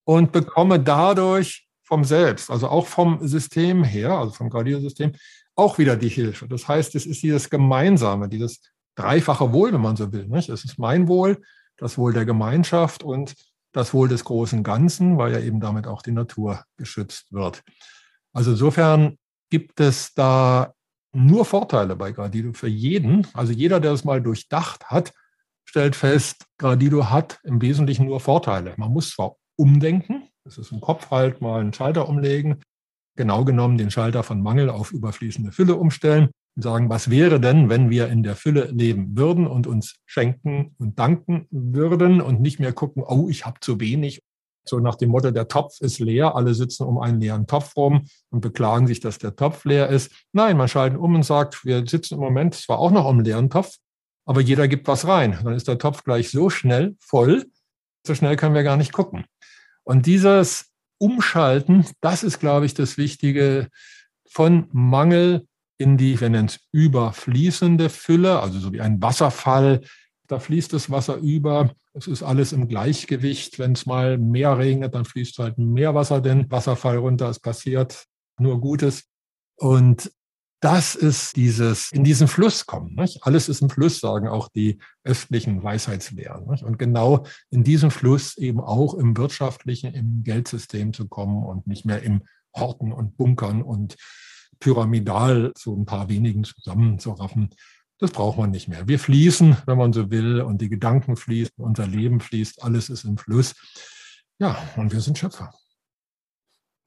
und bekomme dadurch vom Selbst, also auch vom System her, also vom Gradiersystem, auch wieder die Hilfe. Das heißt, es ist dieses Gemeinsame, dieses dreifache Wohl, wenn man so will. Nicht? Es ist mein Wohl, das Wohl der Gemeinschaft und das Wohl des großen Ganzen, weil ja eben damit auch die Natur geschützt wird. Also insofern gibt es da nur Vorteile bei Gradido für jeden. Also jeder, der es mal durchdacht hat, stellt fest, Gradido hat im Wesentlichen nur Vorteile. Man muss zwar umdenken, das ist im Kopf halt mal einen Schalter umlegen, genau genommen den Schalter von Mangel auf überfließende Fülle umstellen und sagen, was wäre denn, wenn wir in der Fülle leben würden und uns schenken und danken würden und nicht mehr gucken, oh, ich habe zu wenig. So nach dem Motto, der Topf ist leer, alle sitzen um einen leeren Topf rum und beklagen sich, dass der Topf leer ist. Nein, man schaltet um und sagt, wir sitzen im Moment zwar auch noch um einen leeren Topf, aber jeder gibt was rein. Dann ist der Topf gleich so schnell voll, so schnell können wir gar nicht gucken. Und dieses Umschalten, das ist, glaube ich, das Wichtige von Mangel in die, wir nennen es überfließende Fülle, also so wie ein Wasserfall. Da fließt das Wasser über. Es ist alles im Gleichgewicht. Wenn es mal mehr regnet, dann fließt halt mehr Wasser den Wasserfall runter. Es passiert nur Gutes. Und das ist dieses, in diesen Fluss kommen. Nicht? Alles ist im Fluss, sagen auch die östlichen Weisheitslehren. Nicht? Und genau in diesem Fluss eben auch im wirtschaftlichen, im Geldsystem zu kommen und nicht mehr im Horten und Bunkern und pyramidal so ein paar wenigen zusammenzuraffen. Das braucht man nicht mehr. Wir fließen, wenn man so will, und die Gedanken fließen, unser Leben fließt, alles ist im Fluss. Ja, und wir sind Schöpfer.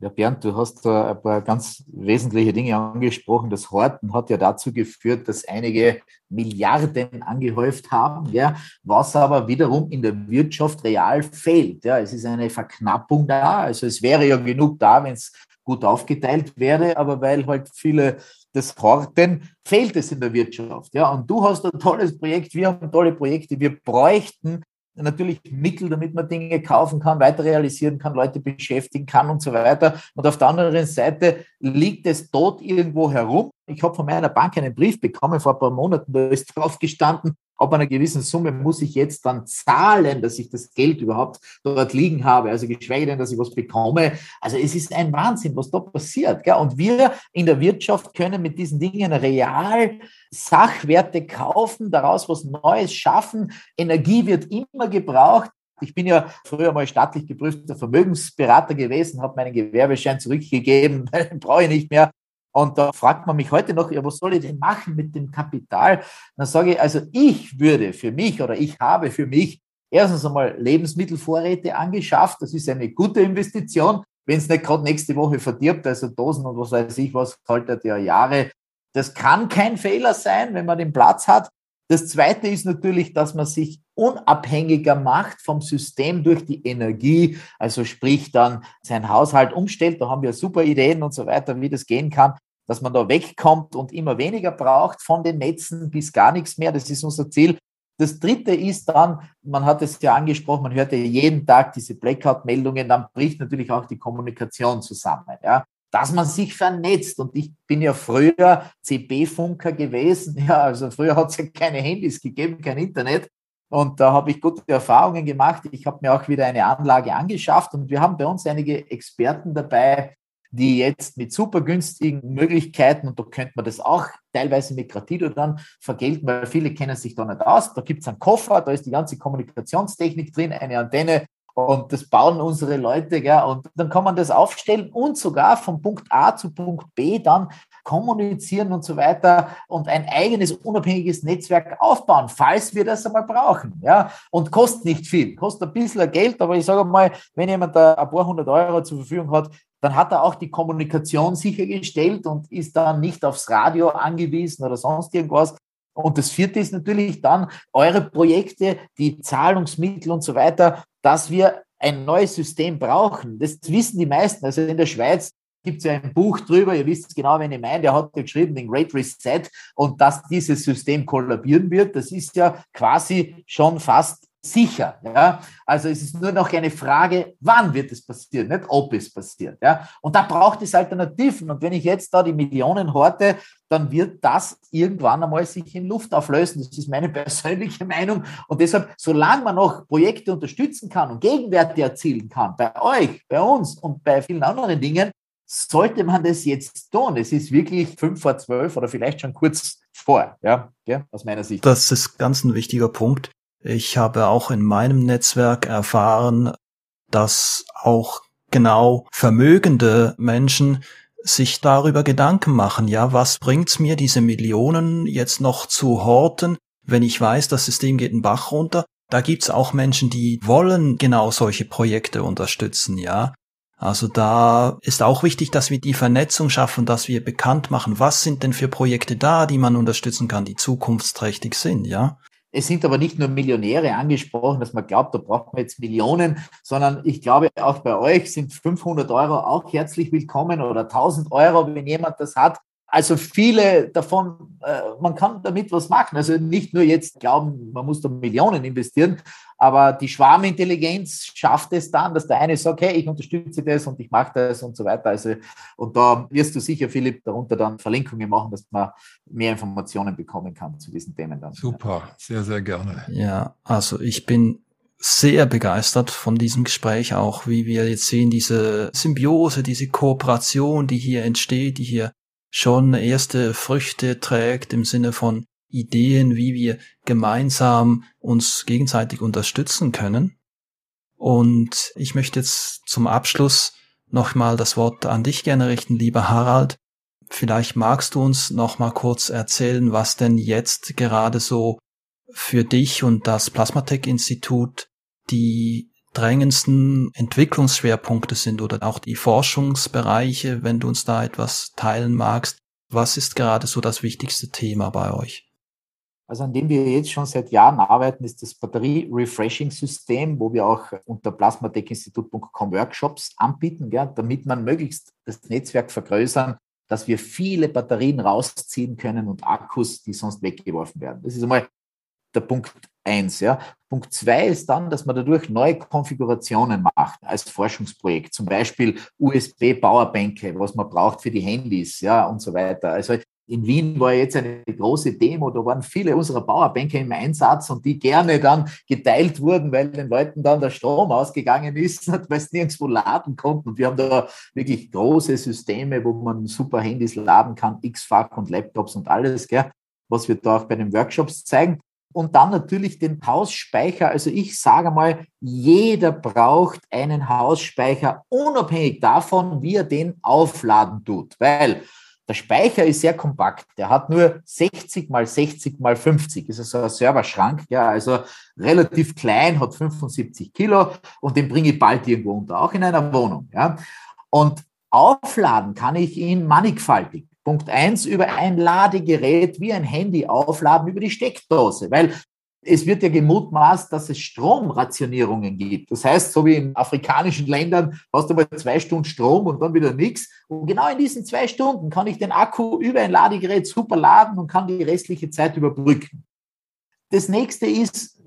Ja, Bernd, du hast da ein paar ganz wesentliche Dinge angesprochen. Das Horten hat ja dazu geführt, dass einige Milliarden angehäuft haben, ja, was aber wiederum in der Wirtschaft real fehlt. Ja, es ist eine Verknappung da. Also es wäre ja genug da, wenn es gut aufgeteilt wäre, aber weil halt viele das horten, fehlt es in der Wirtschaft. Ja, und du hast ein tolles Projekt, wir haben tolle Projekte, wir bräuchten natürlich Mittel, damit man Dinge kaufen kann, weiter realisieren kann, Leute beschäftigen kann und so weiter. Und auf der anderen Seite liegt es dort irgendwo herum. Ich habe von meiner Bank einen Brief bekommen vor ein paar Monaten, da ist drauf gestanden, ab einer gewissen Summe muss ich jetzt dann zahlen, dass ich das Geld überhaupt dort liegen habe. Also geschweige denn, dass ich was bekomme. Also es ist ein Wahnsinn, was da passiert. Gell? Und wir in der Wirtschaft können mit diesen Dingen real Sachwerte kaufen, daraus was Neues schaffen. Energie wird immer gebraucht. Ich bin ja früher mal staatlich geprüfter Vermögensberater gewesen, habe meinen Gewerbeschein zurückgegeben, brauche ich nicht mehr. Und da fragt man mich heute noch, ja, was soll ich denn machen mit dem Kapital? Dann sage ich, also ich würde für mich oder ich habe für mich erstens einmal Lebensmittelvorräte angeschafft. Das ist eine gute Investition. Wenn es nicht gerade nächste Woche verdirbt, also Dosen und was weiß ich, was haltet ja Jahre. Das kann kein Fehler sein, wenn man den Platz hat. Das zweite ist natürlich, dass man sich unabhängiger macht vom System durch die Energie, also sprich dann sein Haushalt umstellt. Da haben wir super Ideen und so weiter, wie das gehen kann, dass man da wegkommt und immer weniger braucht von den Netzen bis gar nichts mehr. Das ist unser Ziel. Das dritte ist dann, man hat es ja angesprochen, man hört ja jeden Tag diese Blackout-Meldungen, dann bricht natürlich auch die Kommunikation zusammen. Ja dass man sich vernetzt. Und ich bin ja früher CB-Funker gewesen. Ja, also früher hat es ja keine Handys gegeben, kein Internet. Und da habe ich gute Erfahrungen gemacht. Ich habe mir auch wieder eine Anlage angeschafft und wir haben bei uns einige Experten dabei, die jetzt mit super günstigen Möglichkeiten, und da könnte man das auch teilweise mit Gratido dann vergelten, weil viele kennen sich da nicht aus. Da gibt es einen Koffer, da ist die ganze Kommunikationstechnik drin, eine Antenne, und das bauen unsere Leute, gell? und dann kann man das aufstellen und sogar von Punkt A zu Punkt B dann kommunizieren und so weiter und ein eigenes unabhängiges Netzwerk aufbauen, falls wir das einmal brauchen. Ja? Und kostet nicht viel, kostet ein bisschen Geld, aber ich sage mal, wenn jemand da ein paar hundert Euro zur Verfügung hat, dann hat er auch die Kommunikation sichergestellt und ist dann nicht aufs Radio angewiesen oder sonst irgendwas, und das vierte ist natürlich dann eure Projekte, die Zahlungsmittel und so weiter, dass wir ein neues System brauchen. Das wissen die meisten. Also in der Schweiz gibt es ja ein Buch drüber, ihr wisst genau, wen ich meine, der hat geschrieben, den Great Reset und dass dieses System kollabieren wird, das ist ja quasi schon fast sicher. Ja? Also es ist nur noch eine Frage, wann wird es passieren, nicht ob es passiert. Ja? Und da braucht es Alternativen. Und wenn ich jetzt da die Millionen horte, dann wird das irgendwann einmal sich in Luft auflösen. Das ist meine persönliche Meinung. Und deshalb, solange man noch Projekte unterstützen kann und Gegenwerte erzielen kann, bei euch, bei uns und bei vielen anderen Dingen, sollte man das jetzt tun. Es ist wirklich fünf vor zwölf oder vielleicht schon kurz vor, ja, ja, aus meiner Sicht. Das ist ganz ein wichtiger Punkt. Ich habe auch in meinem Netzwerk erfahren, dass auch genau vermögende Menschen sich darüber Gedanken machen, ja, was bringt's mir, diese Millionen jetzt noch zu horten, wenn ich weiß, das System geht einen Bach runter. Da gibt's auch Menschen, die wollen genau solche Projekte unterstützen, ja. Also da ist auch wichtig, dass wir die Vernetzung schaffen, dass wir bekannt machen, was sind denn für Projekte da, die man unterstützen kann, die zukunftsträchtig sind, ja. Es sind aber nicht nur Millionäre angesprochen, dass man glaubt, da braucht man jetzt Millionen, sondern ich glaube, auch bei euch sind 500 Euro auch herzlich willkommen oder 1000 Euro, wenn jemand das hat. Also viele davon, äh, man kann damit was machen. Also nicht nur jetzt glauben, man muss da Millionen investieren, aber die Schwarmintelligenz schafft es dann, dass der eine sagt, hey, ich unterstütze das und ich mache das und so weiter. Also, und da wirst du sicher, Philipp, darunter dann Verlinkungen machen, dass man mehr Informationen bekommen kann zu diesen Themen dann. Super, sehr, sehr gerne. Ja, also ich bin sehr begeistert von diesem Gespräch, auch wie wir jetzt sehen, diese Symbiose, diese Kooperation, die hier entsteht, die hier schon erste Früchte trägt im Sinne von Ideen, wie wir gemeinsam uns gegenseitig unterstützen können. Und ich möchte jetzt zum Abschluss nochmal das Wort an dich gerne richten, lieber Harald. Vielleicht magst du uns noch mal kurz erzählen, was denn jetzt gerade so für dich und das Plasmatech Institut die drängendsten Entwicklungsschwerpunkte sind oder auch die Forschungsbereiche, wenn du uns da etwas teilen magst. Was ist gerade so das wichtigste Thema bei euch? Also an dem wir jetzt schon seit Jahren arbeiten, ist das Batterie-Refreshing-System, wo wir auch unter plasmatechinstitut.com Workshops anbieten, ja, damit man möglichst das Netzwerk vergrößern, dass wir viele Batterien rausziehen können und Akkus, die sonst weggeworfen werden. Das ist einmal der Punkt eins. Ja. Punkt zwei ist dann, dass man dadurch neue Konfigurationen macht als Forschungsprojekt, zum Beispiel USB-Powerbänke, was man braucht für die Handys, ja, und so weiter. Also in Wien war jetzt eine große Demo, da waren viele unserer Powerbänke im Einsatz und die gerne dann geteilt wurden, weil den Leuten dann der Strom ausgegangen ist, weil sie nirgendwo laden konnten. Und wir haben da wirklich große Systeme, wo man super Handys laden kann, X-Fach und Laptops und alles, gell, was wir da auch bei den Workshops zeigen. Und dann natürlich den Hausspeicher. Also ich sage mal, jeder braucht einen Hausspeicher, unabhängig davon, wie er den aufladen tut. Weil der Speicher ist sehr kompakt. Der hat nur 60 mal 60 mal 50. Das ist so ein Serverschrank, ja, also relativ klein, hat 75 Kilo und den bringe ich bald irgendwo unter, auch in einer Wohnung, ja. Und aufladen kann ich ihn mannigfaltig. Punkt eins über ein Ladegerät wie ein Handy aufladen über die Steckdose, weil es wird ja gemutmaßt, dass es Stromrationierungen gibt. Das heißt, so wie in afrikanischen Ländern hast du mal zwei Stunden Strom und dann wieder nichts. Und genau in diesen zwei Stunden kann ich den Akku über ein Ladegerät super laden und kann die restliche Zeit überbrücken. Das nächste ist,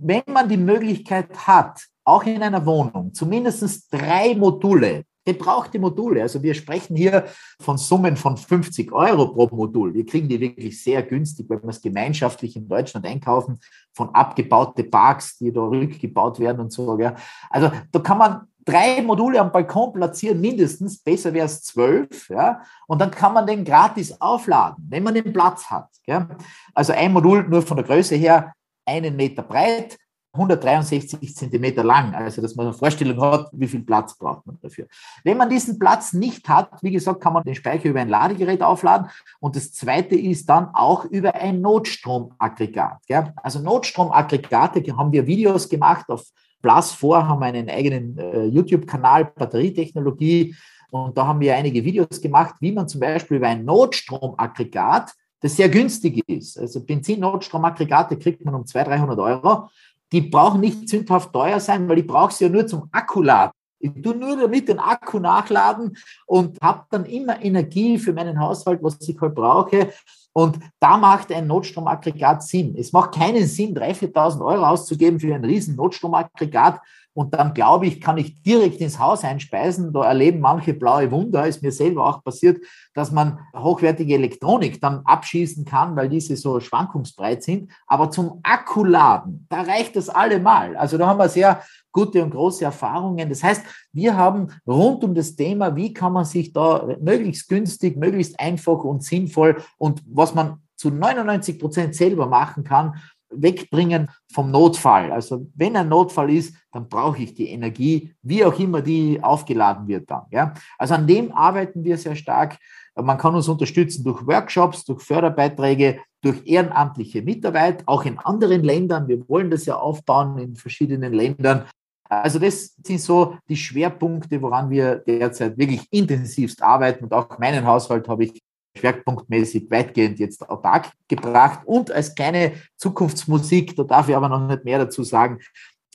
wenn man die Möglichkeit hat, auch in einer Wohnung zumindest drei Module gebrauchte Module. Also wir sprechen hier von Summen von 50 Euro pro Modul. Wir kriegen die wirklich sehr günstig, wenn wir es gemeinschaftlich in Deutschland einkaufen, von abgebaute Parks, die da rückgebaut werden und so. Ja. Also da kann man drei Module am Balkon platzieren, mindestens, besser wäre es zwölf, ja, und dann kann man den gratis aufladen, wenn man den Platz hat. Ja. Also ein Modul nur von der Größe her einen Meter breit, 163 Zentimeter lang, also dass man eine Vorstellung hat, wie viel Platz braucht man dafür. Wenn man diesen Platz nicht hat, wie gesagt, kann man den Speicher über ein Ladegerät aufladen und das zweite ist dann auch über ein Notstromaggregat. Ja? Also Notstromaggregate haben wir Videos gemacht auf Plus 4 haben einen eigenen äh, YouTube-Kanal Batterietechnologie und da haben wir einige Videos gemacht, wie man zum Beispiel über ein Notstromaggregat das sehr günstig ist. Also Benzin-Notstromaggregate kriegt man um 200, 300 Euro die brauchen nicht sündhaft teuer sein, weil ich brauche sie ja nur zum Akkuladen. Ich tue nur damit den Akku nachladen und habe dann immer Energie für meinen Haushalt, was ich halt brauche. Und da macht ein Notstromaggregat Sinn. Es macht keinen Sinn, 3.000, 4.000 Euro auszugeben für ein riesen Notstromaggregat, und dann glaube ich, kann ich direkt ins Haus einspeisen. Da erleben manche blaue Wunder, ist mir selber auch passiert, dass man hochwertige Elektronik dann abschießen kann, weil diese so schwankungsbreit sind. Aber zum Akkuladen, da reicht das allemal. Also da haben wir sehr gute und große Erfahrungen. Das heißt, wir haben rund um das Thema, wie kann man sich da möglichst günstig, möglichst einfach und sinnvoll und was man zu 99 Prozent selber machen kann, wegbringen vom Notfall. Also wenn ein Notfall ist, dann brauche ich die Energie, wie auch immer die aufgeladen wird dann. Ja? Also an dem arbeiten wir sehr stark. Man kann uns unterstützen durch Workshops, durch Förderbeiträge, durch ehrenamtliche Mitarbeit, auch in anderen Ländern. Wir wollen das ja aufbauen in verschiedenen Ländern. Also das sind so die Schwerpunkte, woran wir derzeit wirklich intensivst arbeiten. Und auch meinen Haushalt habe ich schwerpunktmäßig weitgehend jetzt autark gebracht. Und als kleine Zukunftsmusik, da darf ich aber noch nicht mehr dazu sagen,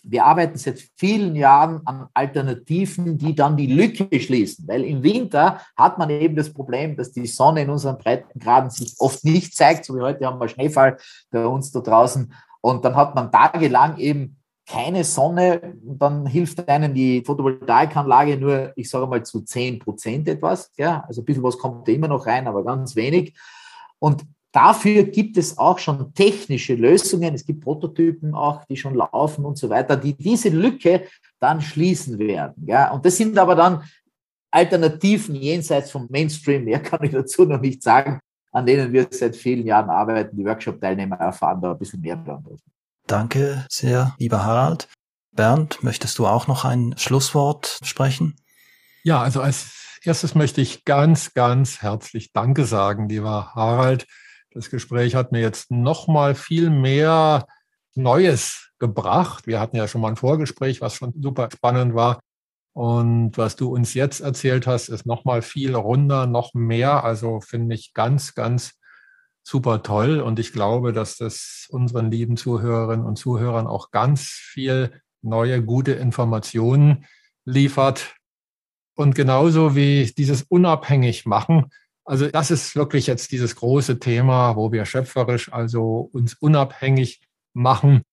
wir arbeiten seit vielen Jahren an Alternativen, die dann die Lücke schließen, weil im Winter hat man eben das Problem, dass die Sonne in unseren Breitengraden sich oft nicht zeigt, so wie heute haben wir Schneefall bei uns da draußen. Und dann hat man tagelang eben keine Sonne, dann hilft einem die Photovoltaikanlage nur, ich sage mal, zu 10 Prozent etwas. Ja? Also ein bisschen was kommt immer noch rein, aber ganz wenig. Und dafür gibt es auch schon technische Lösungen. Es gibt Prototypen auch, die schon laufen und so weiter, die diese Lücke dann schließen werden. Ja? Und das sind aber dann Alternativen jenseits vom Mainstream. Mehr kann ich dazu noch nicht sagen, an denen wir seit vielen Jahren arbeiten. Die Workshop-Teilnehmer erfahren da ein bisschen mehr darüber. Danke sehr, lieber Harald. Bernd, möchtest du auch noch ein Schlusswort sprechen? Ja, also als erstes möchte ich ganz, ganz herzlich Danke sagen, lieber Harald. Das Gespräch hat mir jetzt noch mal viel mehr Neues gebracht. Wir hatten ja schon mal ein Vorgespräch, was schon super spannend war. Und was du uns jetzt erzählt hast, ist noch mal viel runder, noch mehr. Also finde ich ganz, ganz super toll. Und ich glaube, dass das unseren lieben Zuhörerinnen und Zuhörern auch ganz viel neue, gute Informationen liefert. Und genauso wie dieses unabhängig machen. Also das ist wirklich jetzt dieses große Thema, wo wir schöpferisch also uns unabhängig machen.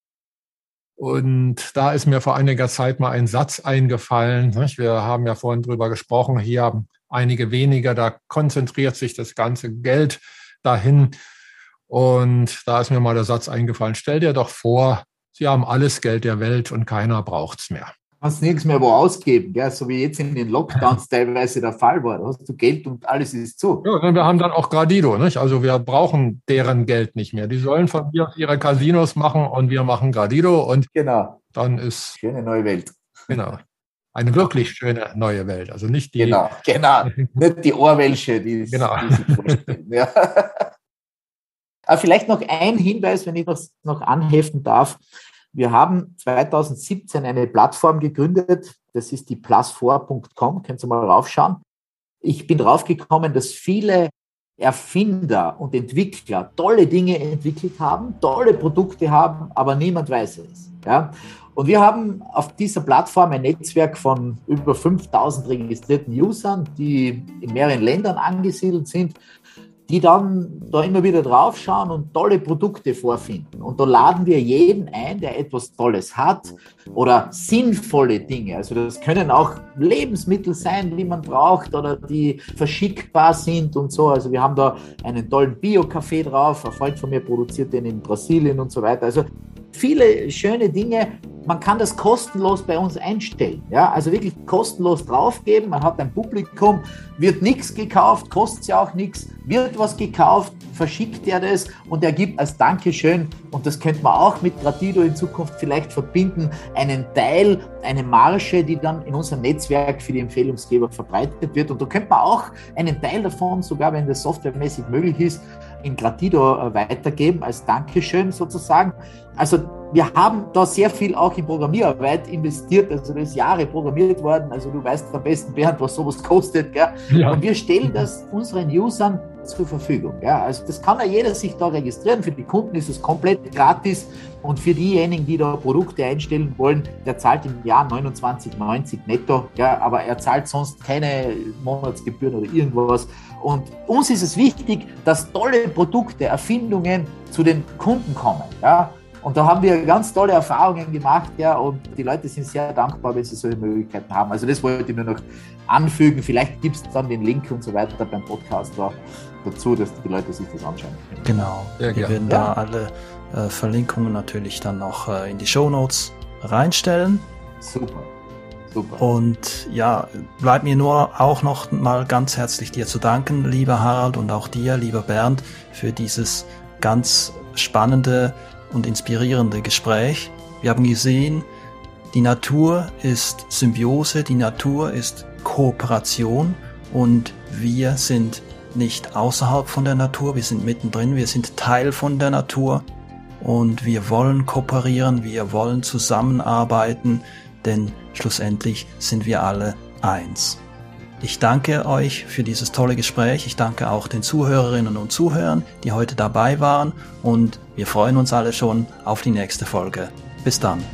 Und da ist mir vor einiger Zeit mal ein Satz eingefallen. Wir haben ja vorhin drüber gesprochen. Hier haben einige weniger, da konzentriert sich das ganze Geld dahin. Und da ist mir mal der Satz eingefallen, stell dir doch vor, Sie haben alles Geld der Welt und keiner braucht es mehr. Hast nichts mehr wo ausgeben, gell? so wie jetzt in den Lockdowns teilweise der Fall war. Da hast du Geld und alles ist zu. Ja, wir haben dann auch Gradido, nicht? Also wir brauchen deren Geld nicht mehr. Die sollen von mir ihre Casinos machen und wir machen Gradido und genau. dann ist. Schöne neue Welt. Genau. Eine wirklich schöne neue Welt. Also nicht die. Genau, genau. nicht die Orwellsche, die, genau. die sich vorstellen. Ja. Aber vielleicht noch ein Hinweis, wenn ich das noch anheften darf. Wir haben 2017 eine Plattform gegründet. Das ist die plus4.com. Könnt ihr mal raufschauen. Ich bin draufgekommen, dass viele Erfinder und Entwickler tolle Dinge entwickelt haben, tolle Produkte haben, aber niemand weiß es. Ja? Und wir haben auf dieser Plattform ein Netzwerk von über 5000 registrierten Usern, die in mehreren Ländern angesiedelt sind, die dann da immer wieder draufschauen und tolle Produkte vorfinden. Und da laden wir jeden ein, der etwas Tolles hat oder sinnvolle Dinge. Also das können auch Lebensmittel sein, die man braucht oder die verschickbar sind und so. Also wir haben da einen tollen Bio-Kaffee drauf. Ein Freund von mir produziert den in Brasilien und so weiter. Also viele schöne Dinge. Man kann das kostenlos bei uns einstellen. Ja, also wirklich kostenlos draufgeben. Man hat ein Publikum, wird nichts gekauft, kostet ja auch nichts, wird was gekauft, verschickt er das und er gibt als Dankeschön, und das könnte man auch mit Gratido in Zukunft vielleicht verbinden, einen Teil, eine Marge, die dann in unserem Netzwerk für die Empfehlungsgeber verbreitet wird. Und da könnte man auch einen Teil davon, sogar wenn das softwaremäßig möglich ist, in Gratido äh, weitergeben als Dankeschön sozusagen. Also wir haben da sehr viel auch in Programmierarbeit investiert, also das ist Jahre programmiert worden, also du weißt am besten, Bernd, was sowas kostet, gell? Ja. Und wir stellen das unseren Usern zur Verfügung. Ja, also das kann ja jeder sich da registrieren. Für die Kunden ist es komplett gratis und für diejenigen, die da Produkte einstellen wollen, der zahlt im Jahr 29,90 netto. Ja, aber er zahlt sonst keine Monatsgebühren oder irgendwas. Und uns ist es wichtig, dass tolle Produkte, Erfindungen zu den Kunden kommen. Ja, und da haben wir ganz tolle Erfahrungen gemacht, ja, und die Leute sind sehr dankbar, wenn sie solche Möglichkeiten haben. Also das wollte ich nur noch anfügen. Vielleicht gibt es dann den Link und so weiter beim Podcast da, dazu, dass die Leute sich das anschauen können. Genau. Sehr wir werden ja. da alle äh, Verlinkungen natürlich dann noch äh, in die Show Notes reinstellen. Super. Super. Und ja, bleibt mir nur auch noch mal ganz herzlich dir zu danken, lieber Harald, und auch dir, lieber Bernd, für dieses ganz spannende und inspirierende Gespräch. Wir haben gesehen, die Natur ist Symbiose, die Natur ist Kooperation und wir nicht außerhalb von der Natur, wir sind mittendrin, wir sind Teil von der Natur und wir wollen kooperieren, wir wollen zusammenarbeiten, denn schlussendlich sind wir alle eins. Ich danke euch für dieses tolle Gespräch. Ich danke auch den Zuhörerinnen und Zuhörern, die heute dabei waren und wir freuen uns alle schon auf die nächste Folge. Bis dann.